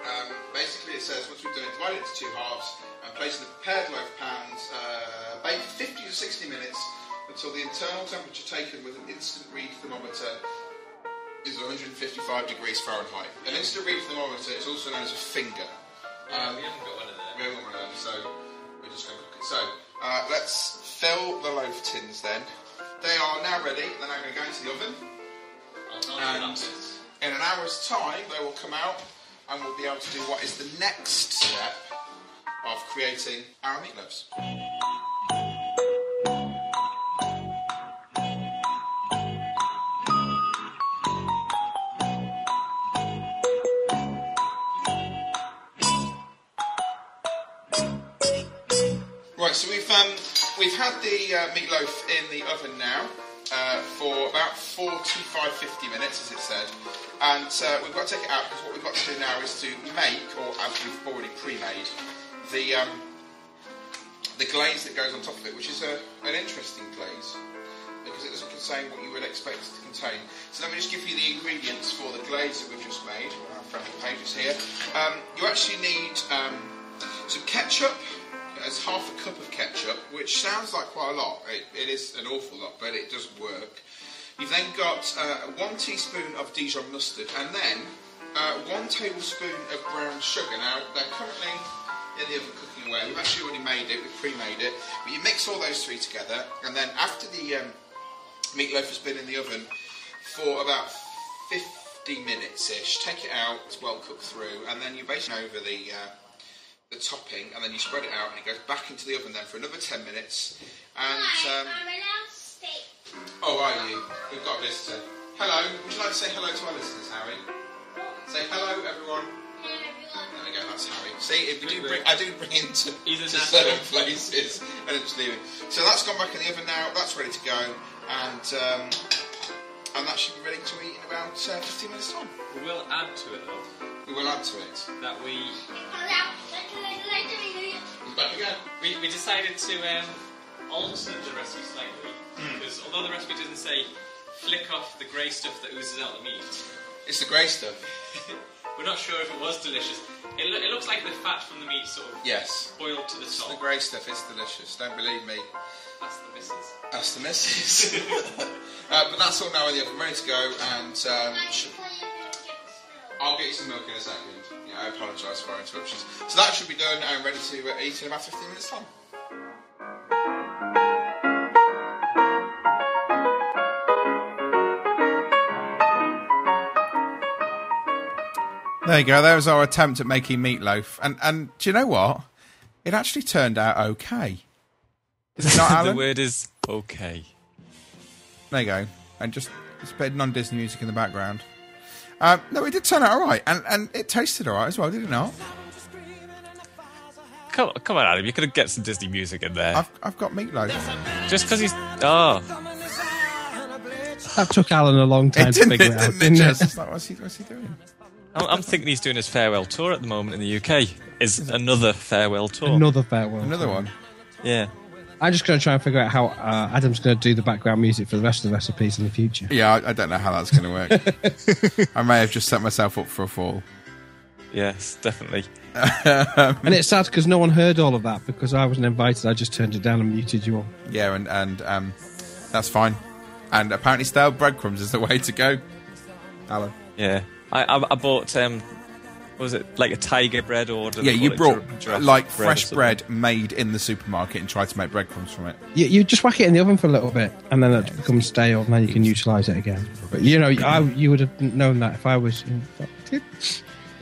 A: Um, basically, it says once we've done it, divide it into two halves and place in the prepared loaf pans, uh, bake for 50 to 60 minutes until the internal temperature taken with an instant read thermometer is 155 degrees Fahrenheit. An instant read thermometer is also known as a finger.
C: Yeah, we haven't got one of them.
A: We haven't got one of them, so we're just going to cook it. So uh, let's fill the loaf tins then. They are now ready. They're now going to go into the oven. And in an hour's time, they will come out and we'll be able to do what is the next step of creating our meatloaves. The uh, meatloaf in the oven now uh, for about 45, 50 minutes, as it said, and uh, we've got to take it out because what we've got to do now is to make, or as we've already pre-made, the um, the glaze that goes on top of it, which is a, an interesting glaze because it doesn't contain what you would expect it to contain. So let me just give you the ingredients for the glaze that we've just made. Our friendly pages here. Um, you actually need um, some ketchup. There's half a cup of ketchup, which sounds like quite a lot. It, it is an awful lot, but it does work. You've then got uh, one teaspoon of Dijon mustard, and then uh, one tablespoon of brown sugar. Now they're currently in the oven cooking away. We've actually already made it. We've pre-made it, but you mix all those three together, and then after the um, meatloaf has been in the oven for about 50 minutes ish. Take it out, it's well cooked through, and then you basically over the uh, the topping, and then you spread it out, and it goes back into the oven then for another 10 minutes. And um, oh, are you? We've got a visitor. Hello. Would you like to say hello to our listeners, Harry? Say hello, everyone. There we go. That's Harry. See, if we do bring, I do bring him to,
C: He's a
A: to
C: natural.
A: certain places, and it's leaving. So that's gone back in the oven now. That's ready to go, and um, and that should be ready to eat in about uh, 15 minutes time.
C: We will add to it though.
A: We will add to it.
C: That we
A: Back again.
C: we, we decided to um, alter the recipe slightly
A: Hmm.
C: because although the recipe doesn't say flick off the grey stuff that oozes out the meat,
A: It's the grey stuff.
C: we're not sure if it was delicious. It, loo- it looks like the fat from the meat sort of
A: Yes.
C: boiled to the
A: It's the
C: top.
A: grey stuff. It's delicious. Don't believe me.
C: That's the missus.
A: That's the missus. uh, but that's all now in the oven, ready to go, and um, should- I'll get you some milk in a second. Yeah, I apologise for our interruptions. So that should be done and ready to eat in about 15 minutes time. There you go. That was our attempt at making meatloaf, and and do you know what? It actually turned out okay. Is it not,
C: the word is okay.
A: There you go. And just just played non-Disney music in the background. Um, no, it did turn out all right, and and it tasted all right as well, did it not?
C: come, come on, Adam. You could get some Disney music in there.
A: I've, I've got meatloaf.
C: Just because he's. Oh.
B: That took Alan a long time
A: It
B: to
A: didn't,
B: figure
A: it
B: it out.
A: didn't it,
B: Didn't
A: Jess?
B: it?
A: It's like, what's he, what's he doing?
C: I'm, I'm thinking he's doing his farewell tour at the moment in the UK. Is another farewell tour.
B: Another farewell.
A: Another one.
C: Yeah.
B: I'm just going to try and figure out how uh, Adam's going to do the background music for the rest of the recipes in the future.
A: Yeah, I, I don't know how that's going to work. I may have just set myself up for a fall.
C: Yes, definitely.
B: and it's sad because no one heard all of that because I wasn't invited. I just turned it down and muted you all.
A: Yeah, and and um, that's fine. And apparently, stale breadcrumbs is the way to go. Alan.
C: Yeah. I, I, I bought, um, what was it, like a tiger bread or. do
A: Yeah, you brought
C: giraffe
A: like
C: bread
A: fresh bread made in the supermarket and tried to make breadcrumbs from it.
B: You, you just whack it in the oven for a little bit and then it becomes stale and then you can utilise it again. But you know, I, you would have known that if I was.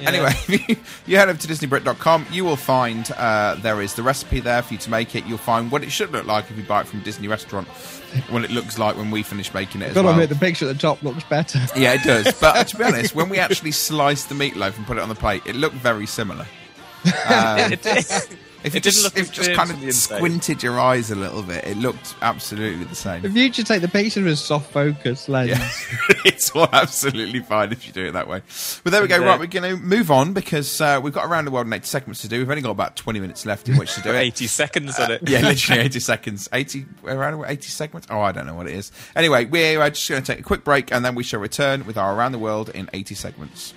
A: Anyway, you head over to DisneyBrit.com. You will find uh, there is the recipe there for you to make it. You'll find what it should look like if you buy it from a Disney restaurant. What it looks like when we finish making it as
B: Gotta
A: well.
B: admit, the picture at the top looks better.
A: Yeah, it does. But uh, to be honest, when we actually sliced the meatloaf and put it on the plate, it looked very similar. Um,
C: It did.
A: If you
C: It
A: just, if just kind of squinted your eyes a little bit, it looked absolutely the same.
B: If you should take the picture with soft focus lens.
A: Yeah. it's all absolutely fine if you do it that way. But there we go.
C: And, uh,
A: Right, we're going to move on because uh, we've got around the world in 80 segments to do. We've only got about 20 minutes left in which to do it.
C: 80 seconds on it.
A: yeah, literally 80 seconds. 80, around 80 segments? Oh, I don't know what it is. Anyway, we're uh, just going to take a quick break and then we shall return with our Around the World in 80 segments.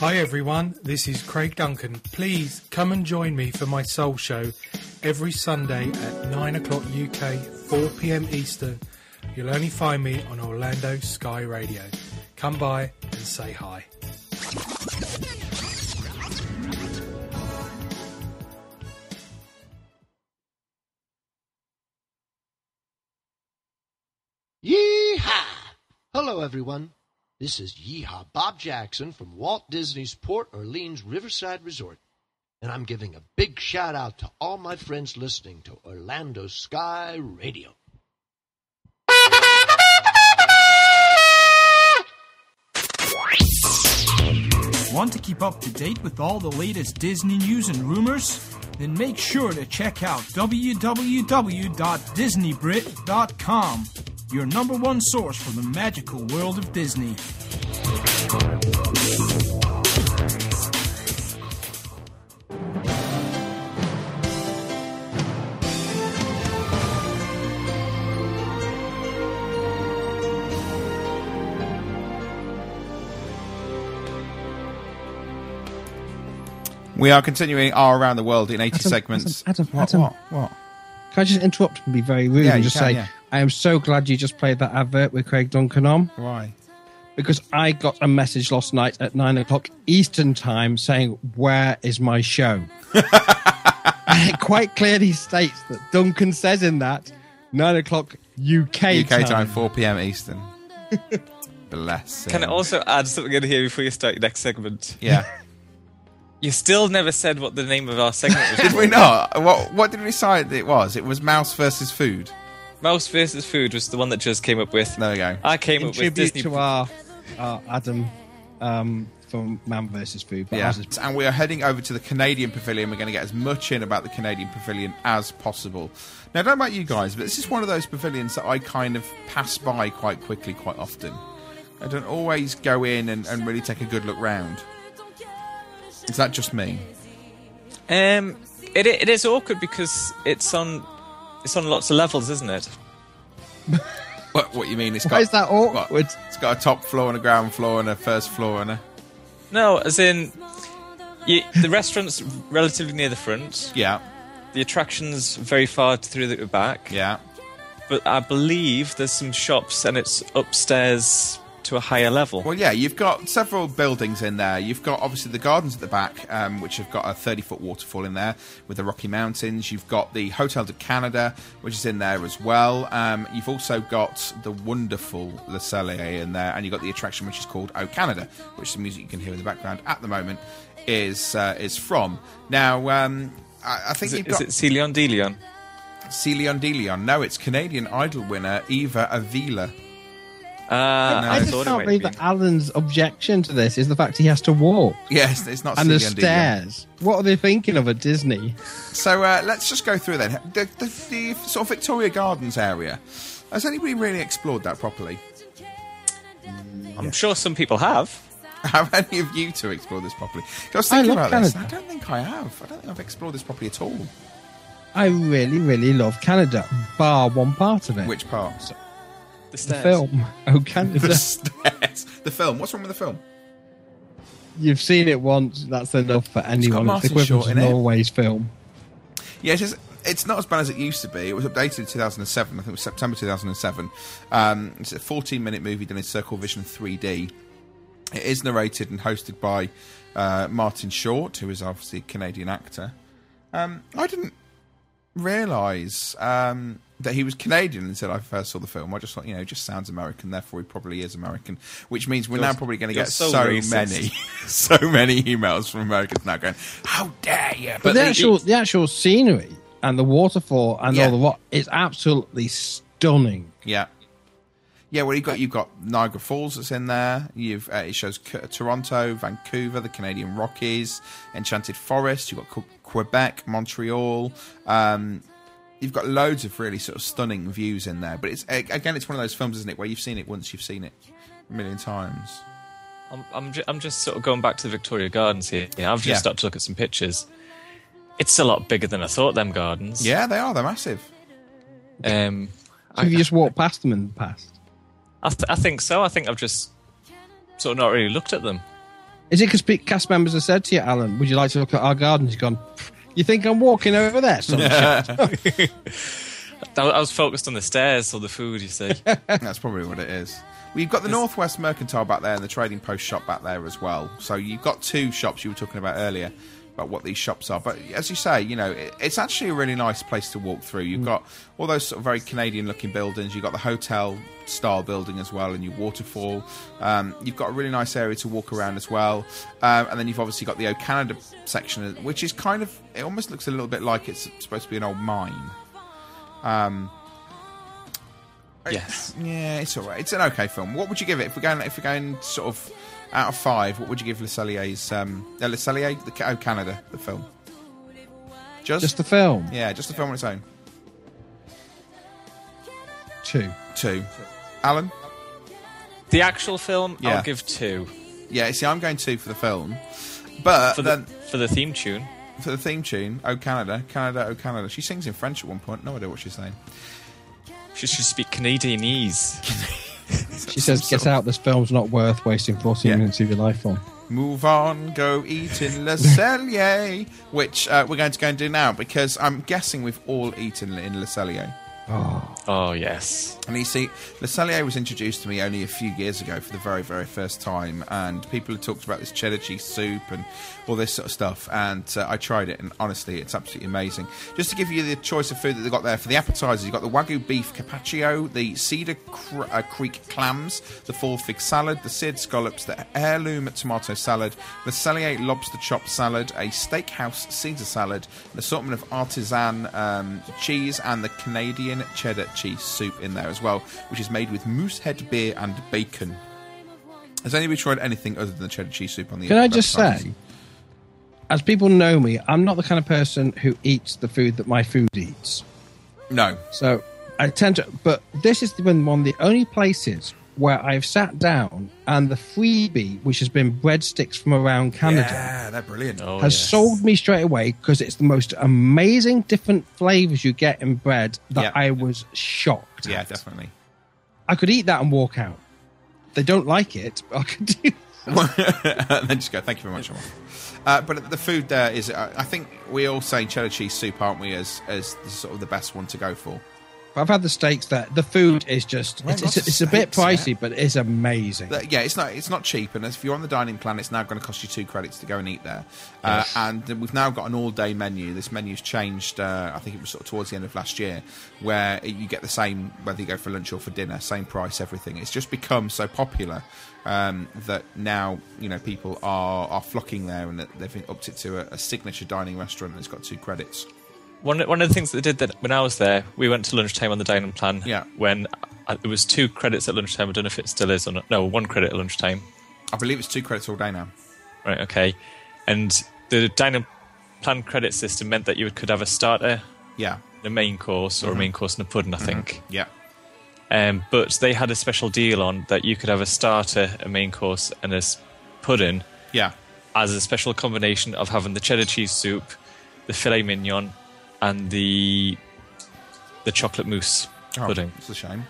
P: Hi everyone, this is Craig Duncan. Please come and join me for my soul show every Sunday at 9 o'clock UK, 4 pm Eastern. You'll only find me on Orlando Sky Radio. Come by and say hi.
Q: Yeehaw! Hello, everyone. This is Yeehaw Bob Jackson from Walt Disney's Port Orleans Riverside Resort. And I'm giving a big shout out to all my friends listening to Orlando Sky Radio.
H: Want to keep up to date with all the latest Disney news and rumors? Then make sure to check out www.disneybrit.com, your number one source for the magical world of Disney.
A: We are continuing our Around the World in 80
B: Adam,
A: segments.
B: Adam, Adam,
A: what,
B: Adam.
A: what? What?
B: Can I just interrupt and be very rude
A: Yeah,
B: and just
A: can,
B: say,
A: yeah.
B: I am so glad you just played that advert with Craig Duncan on.
A: Why?
B: Because I got a message last night at nine o'clock Eastern time saying, Where is my show? and it quite clearly states that Duncan says in that nine o'clock UK,
A: UK time,
B: time.
A: 4 p.m. Eastern. Bless.
C: Can I also add something in here before you start your next segment?
A: Yeah.
C: You still never said what the name of our segment was.
A: Did we not? What What did we decide it was? It was mouse versus food.
C: Mouse versus Food was the one that just came up with.
A: There we go.
C: I came
B: In
C: up with
B: tribute
C: Disney.
B: to our, our Adam um, from Man versus Food. But
A: Yeah,
B: ours is-
A: and we are heading over to the Canadian Pavilion. We're going to get as much in about the Canadian Pavilion as possible. Now, I don't know about you guys, but this is one of those pavilions that I kind of pass by quite quickly, quite often. I don't always go in and, and really take a good look round. Is that just me?
C: Um, it it is awkward because it's on it's on lots of levels, isn't it?
A: What What you mean? It's
B: Why
A: got Why
B: is that awkward?
A: what? It's got a top floor and a ground floor and a first floor and a
C: No, as in you, the restaurant's relatively near the front.
A: yeah,
C: The attraction's very far through the back.
A: yeah.
C: But I believe there's some shops and it's upstairs to a higher level.
A: Well, yeah, you've got several buildings in there. You've got obviously the gardens at the back, um, which have got a 30 foot waterfall in there with the Rocky Mountains. You've got the Hotel de Canada, which is in there as well. Um, you've also got the wonderful Le Cellier in there, and you've got the attraction which is called O Canada, which the music you can hear in the background at the moment is uh, is from. Now, um, I, I think
C: Is it,
A: you've
C: is
A: got
C: it Celine Dion?
A: Celine Dion. No, it's Canadian Idol winner Eva Avila.
C: Ah,
B: I just can't believe that Alan's objection to this is the fact he has to walk.
A: Yes, it's not
B: and the
A: CND,
B: stairs. What are they thinking of at Disney?
A: So uh, let's just go through then. The, the, the sort of Victoria Gardens area. Has anybody really explored that properly?
C: I'm sure some people have.
A: Have any of you two explored this properly? I was
B: I
A: thinking
B: love
A: about this. I don't think I have. I don't think I've explored this properly at all.
B: I really, really love Canada, bar one part of it.
A: Which part?
C: The
B: The film. Oh, Canada.
A: The stairs. The film. What's wrong with the film?
B: You've seen it once, that's enough for anyone. It's,
A: Martin
B: the equivalent
A: Short
B: of
A: in it.
B: Film.
A: Yeah, it's, just, it's not as bad as it used to be. It was updated in 2007. I think it was September 2007. Um, it's a 14 minute movie done in Circle Vision 3D. It is narrated and hosted by uh, Martin Short, who is obviously a Canadian actor. Um, I didn't realise um, that he was Canadian until I first saw the film. I just thought, you know, it just sounds American, therefore he probably is American. Which means we're
C: You're-
A: now probably going to get
C: so
A: so, many, so many emails from Americans now going, "How dare you!"
B: But, the actual the actual scenery and the waterfall and
A: Yeah.
B: all the what is absolutely stunning.
A: Yeah. Yeah, well, you've got you've got Niagara Falls that's in there. You've uh, it shows C- Toronto, Vancouver, the Canadian Rockies, Enchanted Forest. You've got Que- Quebec, Montreal. Um, you've got loads of really sort of stunning views in there. But it's again, it's one of those films, isn't it, where you've seen it once, you've seen it a million times.
C: I'm, I'm, ju- I'm just sort of going back to the Victoria Gardens here. You know, I've just
A: Yeah.
C: started to look at some pictures. It's a lot bigger than I thought. Them gardens.
A: Yeah, they are. They're massive.
C: Um,
B: So you just walked past them in the past.
C: I, th- I think so. I think I've just sort of not really looked at them.
B: Is it because cast members have said to you, Alan, would you like to look at our gardens? You've gone, you think I'm walking over there? Some shit.
C: I, I was focused on the stairs or the food. You see.
A: That's probably what it is. Well, you've got the Northwest Mercantile back there and the Trading Post shop back there as well. So you've got two shops you were talking about earlier about what these shops are. But as you say, you know, it, it's actually a really nice place to walk through. You've got all those sort of very Canadian looking buildings. You've got the hotel style building as well and your waterfall. Um, you've got a really nice area to walk around as well. Um, and then you've obviously got the O Canada section, which is kind of, it almost looks a little bit like it's supposed to be an old mine. Um,
C: Yes.
A: yeah, it's all right. It's an okay film. What would you give it if we're going? If we're going sort of out of five, what would you give Le Cellier's? Um, uh, Le Cellier, the oh Canada, the film. Just,
B: Just the film?
A: Yeah, just the film on its own.
B: Two.
A: Two. Alan.
C: The actual film,
A: Yeah.
C: I'll give two.
A: Yeah, see, I'm going two for the film, but
C: For the
A: then
C: for the theme tune.
A: for the theme tune, Oh Canada, Canada, Oh Canada. She sings in French at one point. No idea what she's saying.
C: She should speak Canadianese.
B: She says, get out, this film's not worth wasting 14
A: Yeah.
B: minutes of your life on.
A: Move on, go eat in Le Cellier, which uh, we're going to go and do now because I'm guessing we've all eaten in Le Cellier.
B: Oh.
C: Oh yes.
A: And you see, Le Cellier was introduced to me only a few years ago for the very, very first time, and people had talked about this cheddar cheese soup and all this sort of stuff, and uh, I tried it, and honestly, it's absolutely amazing. Just to give you the choice of food that they got there for the appetizers, you've got the Wagyu beef carpaccio, the Cedar Cr- uh, Creek clams, the fall fig salad, the seared scallops, the heirloom tomato salad, the Cellier lobster chop salad, a steakhouse Caesar salad, an assortment of artisan um, cheese, and the Canadian cheddar cheese soup in there as well, which is made with moosehead beer and bacon. Has anybody tried anything other than the cheddar cheese soup on the
B: Can I just say, as people know me, I'm not the kind of person who eats the food that my food eats.
A: No.
B: So I tend to, but this is been one of the only places where I've sat down and the freebie, which has been breadsticks from around Canada,
A: Yeah, they're brilliant.
C: Oh,
B: has
C: yes.
B: sold me straight away because it's the most amazing different flavors you get in bread that
A: Yeah.
B: I was shocked.
A: Yeah,
B: at.
A: definitely.
B: I could eat that and walk out. They don't like it, but I could do.
A: and then just go, thank you very much. Omar." Uh, but the food there is, uh, I think we all say cheddar cheese soup, aren't we, as as the, sort of the best one to go for.
B: But I've had the steaks there. The food is just
A: Well,
B: it's, it's, it's a bit
A: steaks,
B: pricey, but it's amazing.
A: That- yeah, it's not it's not cheap, and if you're on the dining plan, it's now going to cost you two credits to go and eat there. Uh,
B: Yes.
A: and we've now got an all day menu. This menu's changed. Uh, I think it was sort of towards the end of last year, where you get the same whether you go for lunch or for dinner, same price, everything. It's just become so popular um, that now you know people are are flocking there, and that they've upped it to a, a signature dining restaurant, and it's got two credits.
C: One one of the things that they did that when I was there, we went to lunchtime on the dining plan.
A: Yeah.
C: When uh, it was two credits at lunchtime. I don't know if it still is or not. No, one credit at lunchtime.
A: I believe it's two credits all day now.
C: Right. Okay. And the diner plan credit system meant that you could have a starter,
A: Yeah.
C: a main course, or a
A: Mhm.
C: main course and a pudding. I think.
A: Yeah.
C: Um, but they had a special deal on that you could have a starter, a main course, and a pudding.
A: Yeah.
C: As a special combination of having the cheddar cheese soup, the filet mignon, and the the chocolate mousse
A: Oh,
C: pudding.
A: It's a shame.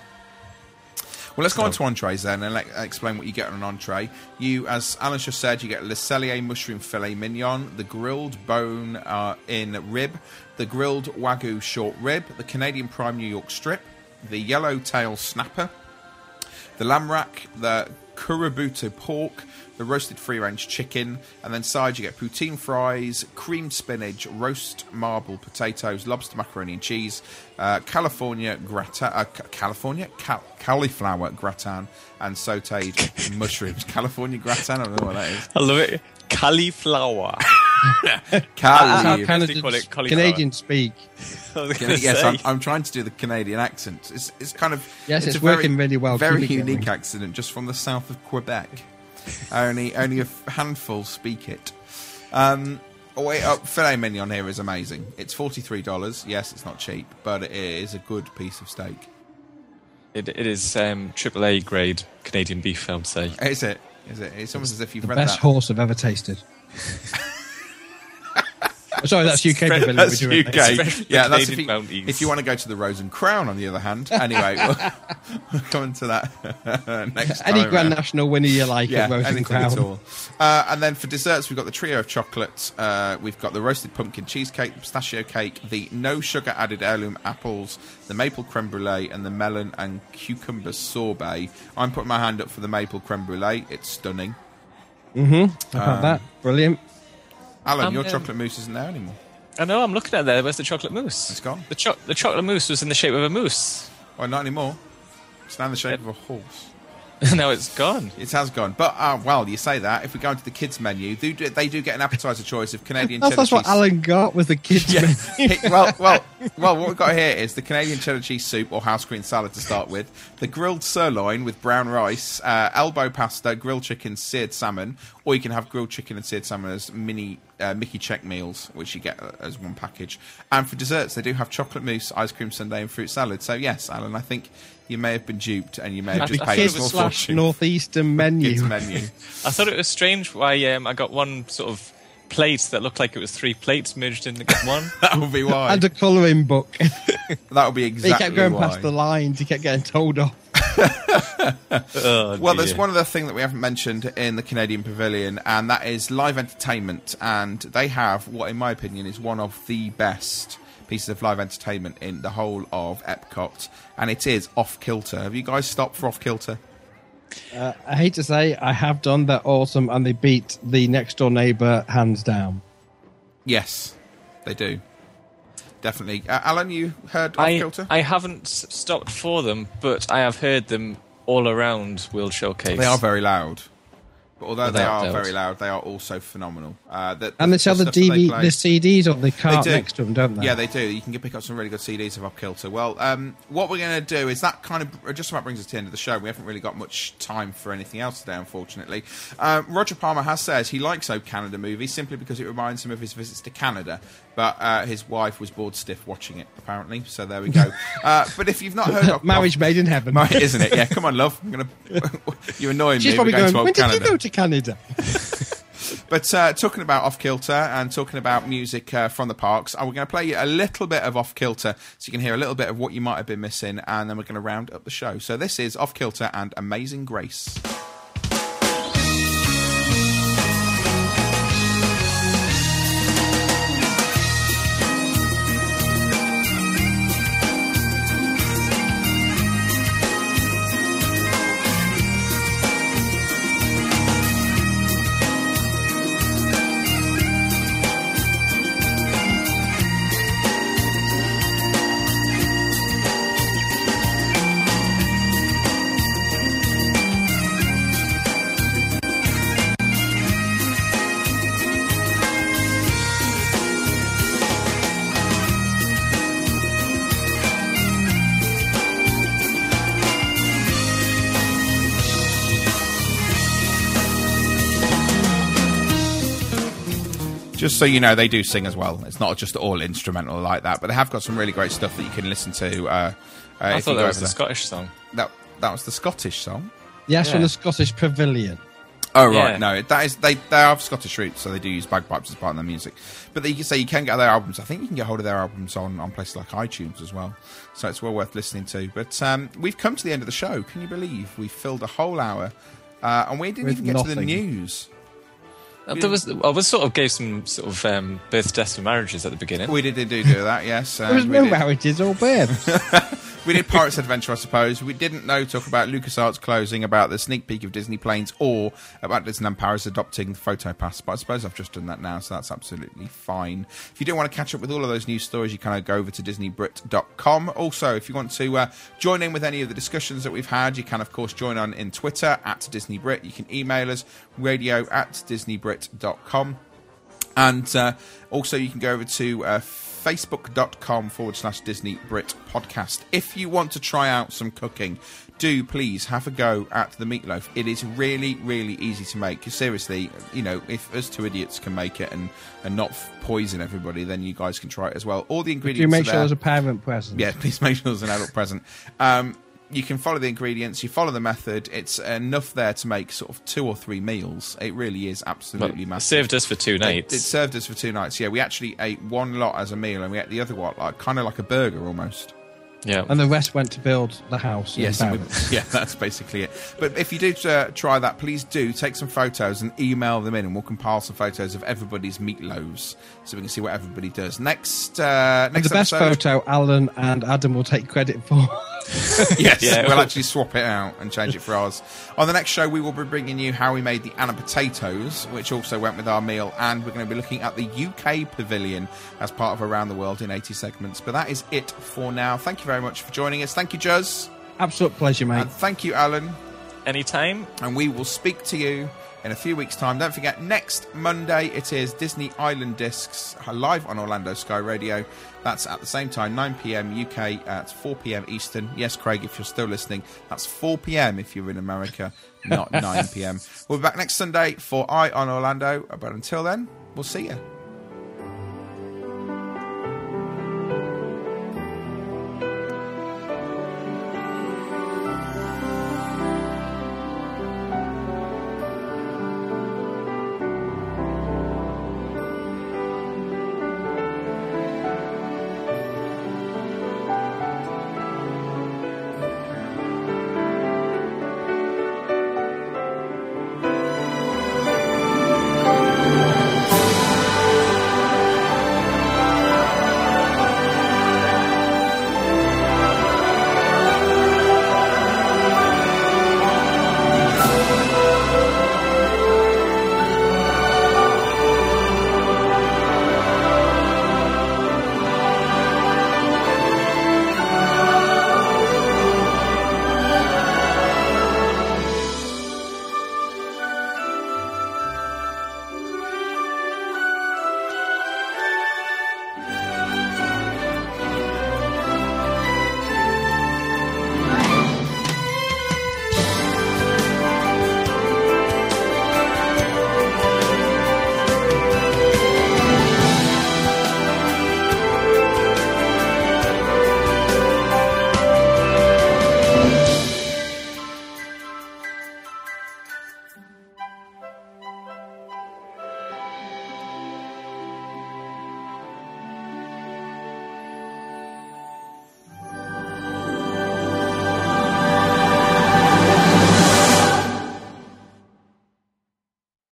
A: Well, let's go on to entrees then and let, explain what you get on an entree. You, as Alan just said, you get Le Cellier mushroom filet mignon, the grilled bone uh, in rib, the grilled wagyu short rib, the Canadian prime New York strip, the yellow tail snapper, the lamb rack, the Kurobuta pork, the roasted free range chicken, and then sides you get poutine fries, creamed spinach, roast marble potatoes, lobster macaroni and cheese, uh, California gratin, uh, California Cal- cauliflower gratin, and sautéed mushrooms. California gratin, I don't know what that is.
C: I love it. Cauliflower.
A: Cali-
B: How Canada,
C: They call it cauliflower.
B: Canadian speak.
C: I was gonna
A: yes. I'm, I'm trying to do the Canadian accent. It's, it's kind of
B: Yes, it's
A: a very-
B: working really well.
A: Very unique accent, just from the south of Quebec. Only only a f- handful speak it. Um, oh wait, oh, filet mignon here is amazing. It's forty three dollars. Yes, it's not cheap, but it is a good piece of steak.
C: It, it is um, AAA grade Canadian beef, I would say.
A: Is it? Is it? It's almost as if you've
B: The
A: read
B: best
A: that.
B: horse I've ever tasted. Sorry, that's UK. Pavilion
A: That's
B: we're doing.
A: UK. Yeah, that's if you, if you want to go to the Rose and Crown, on the other hand. Anyway, we'll, we'll come into that next
B: Any
A: time
B: Grand
A: round.
B: National winner you like
A: yeah,
B: at Rose and Crown.
A: at all. Uh, and then for desserts, we've got the trio of chocolate. Uh, we've got the roasted pumpkin cheesecake, the pistachio cake, the no sugar added heirloom apples, the maple creme brulee, and the melon and cucumber sorbet. I'm putting my hand up for the maple creme brulee. It's stunning.
B: Mm-hmm. How about
A: Um,
B: that? Brilliant.
A: Alan, your chocolate mousse isn't there anymore.
C: I know, I'm looking at there. Where's the chocolate mousse?
A: It's gone.
C: The, cho- the chocolate mousse was in the shape of a moose.
A: Well, not anymore. It's now in the shape of a horse.
C: now it's gone.
A: It has gone. But, uh, well, you say that. If we go into the kids' menu, they do, they do get an appetizer choice of Canadian
B: That's,
A: cheddar
B: that's what. Alan got with the kids.
A: Yeah.
B: menu.
A: Well, well, well. What we've got here is the Canadian cheddar cheese soup or house green salad to start with, the grilled sirloin with brown rice, uh, elbow pasta, grilled chicken, seared salmon, or you can have grilled chicken and seared salmon as mini uh, Mickey check meals, which you get uh, as one package. And for desserts, they do have chocolate mousse, ice cream sundae, and fruit salad. So yes, Alan, I think you may have been duped, and you may have just paid a
B: kids
A: small
B: slash
A: fortune.
B: northeastern menu.
A: Kids menu.
C: I thought it was strange why um, I got one sort of plate that looked like it was three plates merged into one.
A: that would be why.
B: and a colouring book.
A: that would be exactly.
B: he kept going
A: why.
B: past the lines. He kept getting told off.
C: Oh,
A: Well, there's one other thing that we haven't mentioned in the Canadian Pavilion, and that is live entertainment. And they have what, in my opinion, is one of the best pieces of live entertainment in the whole of Epcot, and it is Off Kilter. Have you guys stopped for Off Kilter?
B: Uh, I hate to say, I have done. They're awesome, and they beat the next door neighbour hands down.
A: Yes, they do. Definitely. Uh, Alan, you heard Off
C: I,
A: Kilter?
C: I haven't stopped for them, but I have heard them all around World Showcase.
A: They are very loud. But although they
C: Without
A: are
C: doubt.
A: very loud, they are also phenomenal. Uh, the,
B: And they sell the,
A: stuff that they play-
B: the CDs on the cart
A: do.
B: next to them, don't they?
A: Yeah, they do. You can get pick up some really good CDs of Off Kilter. Well, um, what we're going to do is that kind of just about brings us to the end of the show. We haven't really got much time for anything else today, unfortunately. Um, Roger Palmer has said he likes O Canada movies simply because it reminds him of his visits to Canada. But uh, his wife was bored stiff watching it, apparently. So there we go. uh, but if you've not heard of
B: Marriage made in heaven.
A: Mar- isn't it? Yeah, come on, love. I'm gonna. You're annoying
B: She's
A: me.
B: probably
A: We're going,
B: going, when
A: to Old
B: did
A: Canada.
B: you go to Canada?
A: But uh, talking about Off Kilter and talking about music uh, from the parks, we're going to play you a little bit of Off Kilter so you can hear a little bit of what you might have been missing, and then we're going to round up the show. So this is Off Kilter and Amazing Grace. Just so you know, they do sing as well. It's not just all instrumental like that, but they have got some really great stuff that you can listen to. Uh, uh,
C: I
A: if
C: thought
A: you
C: that was
A: over
C: the
A: there.
C: Scottish song.
A: That that was the Scottish song.
B: Yes, from the Scottish Pavilion.
A: Oh right,
C: Yeah.
A: no, that is they they have Scottish roots, so they do use bagpipes as part of their music. But they, you can say you can get their albums. I think you can get hold of their albums on, on places like iTunes as well. So it's well worth listening to. But um, we've come to the end of the show. Can you believe we filled a whole hour uh, and we didn't
B: With
A: even get to the news.
C: Uh, There was, I was sort of gave some sort of um, birth, deaths, and marriages at the beginning.
A: We did, did do do that, yes.
B: There was no
A: did-
B: marriages or births.
A: we did Pirates Adventure, I suppose. We didn't know talk about LucasArts closing, about the sneak peek of Disney planes, or about Disneyland Paris adopting the Photo Pass. But I suppose I've just done that now, so that's absolutely fine. If you don't want to catch up with all of those news stories, you kind of go over to DisneyBrit.com. Also, if you want to uh, join in with any of the discussions that we've had, you can, of course, join on in Twitter at DisneyBrit. You can email us radio at DisneyBrit.com. And uh, also, you can go over to uh, facebook.com forward slash Disney Brit podcast. If you want to try out some cooking, do please have a go at the meatloaf. It is really, really easy to make. Seriously, you know, if us two idiots can make it and, and not f- poison everybody, then you guys can try it as well. All the ingredients
B: Do make
A: are
B: sure
A: there.
B: there's a parent present?
A: Yeah, please make sure there's an adult present. Um, you can follow the ingredients, you follow the method. It's enough there to make sort of two or three meals. It really is absolutely
C: Well, it
A: massive.
C: served us for two nights.
A: It, served us for two nights. Yeah, we actually ate one lot as a meal, and we ate the other lot like kind of like a burger almost.
C: Yeah.
B: And the rest went to build the house.
A: Yes,
B: Barrow.
A: we- yeah, that's basically it. But if you do uh, try that, please do take some photos and email them in, and we'll compile some photos of everybody's meatloaves so we can see what everybody does. Next, uh, next
B: the best
A: episode,
B: photo, Alan and Adam will take credit for.
A: yes,
C: Yeah.
A: we'll actually swap it out and change it for ours. On the next show, we will be bringing you how we made the Anna potatoes, which also went with our meal, and we're going to be looking at the UK pavilion as part of Around the World in 80 segments. But that is it for now. Thank you very much for joining us. Thank you, Juz.
B: Absolute pleasure, mate.
A: And thank you, Alan.
C: Anytime.
A: And we will speak to you in a few weeks' time. Don't forget, next Monday it is Disney Island Discs uh, live on Orlando Sky Radio. That's at the same time, 9 pm UK at 4 pm Eastern. Yes, Craig, if you're still listening, that's 4 pm if you're in America, not 9 pm. We'll be back next Sunday for Eye on Orlando. But until then, we'll see you.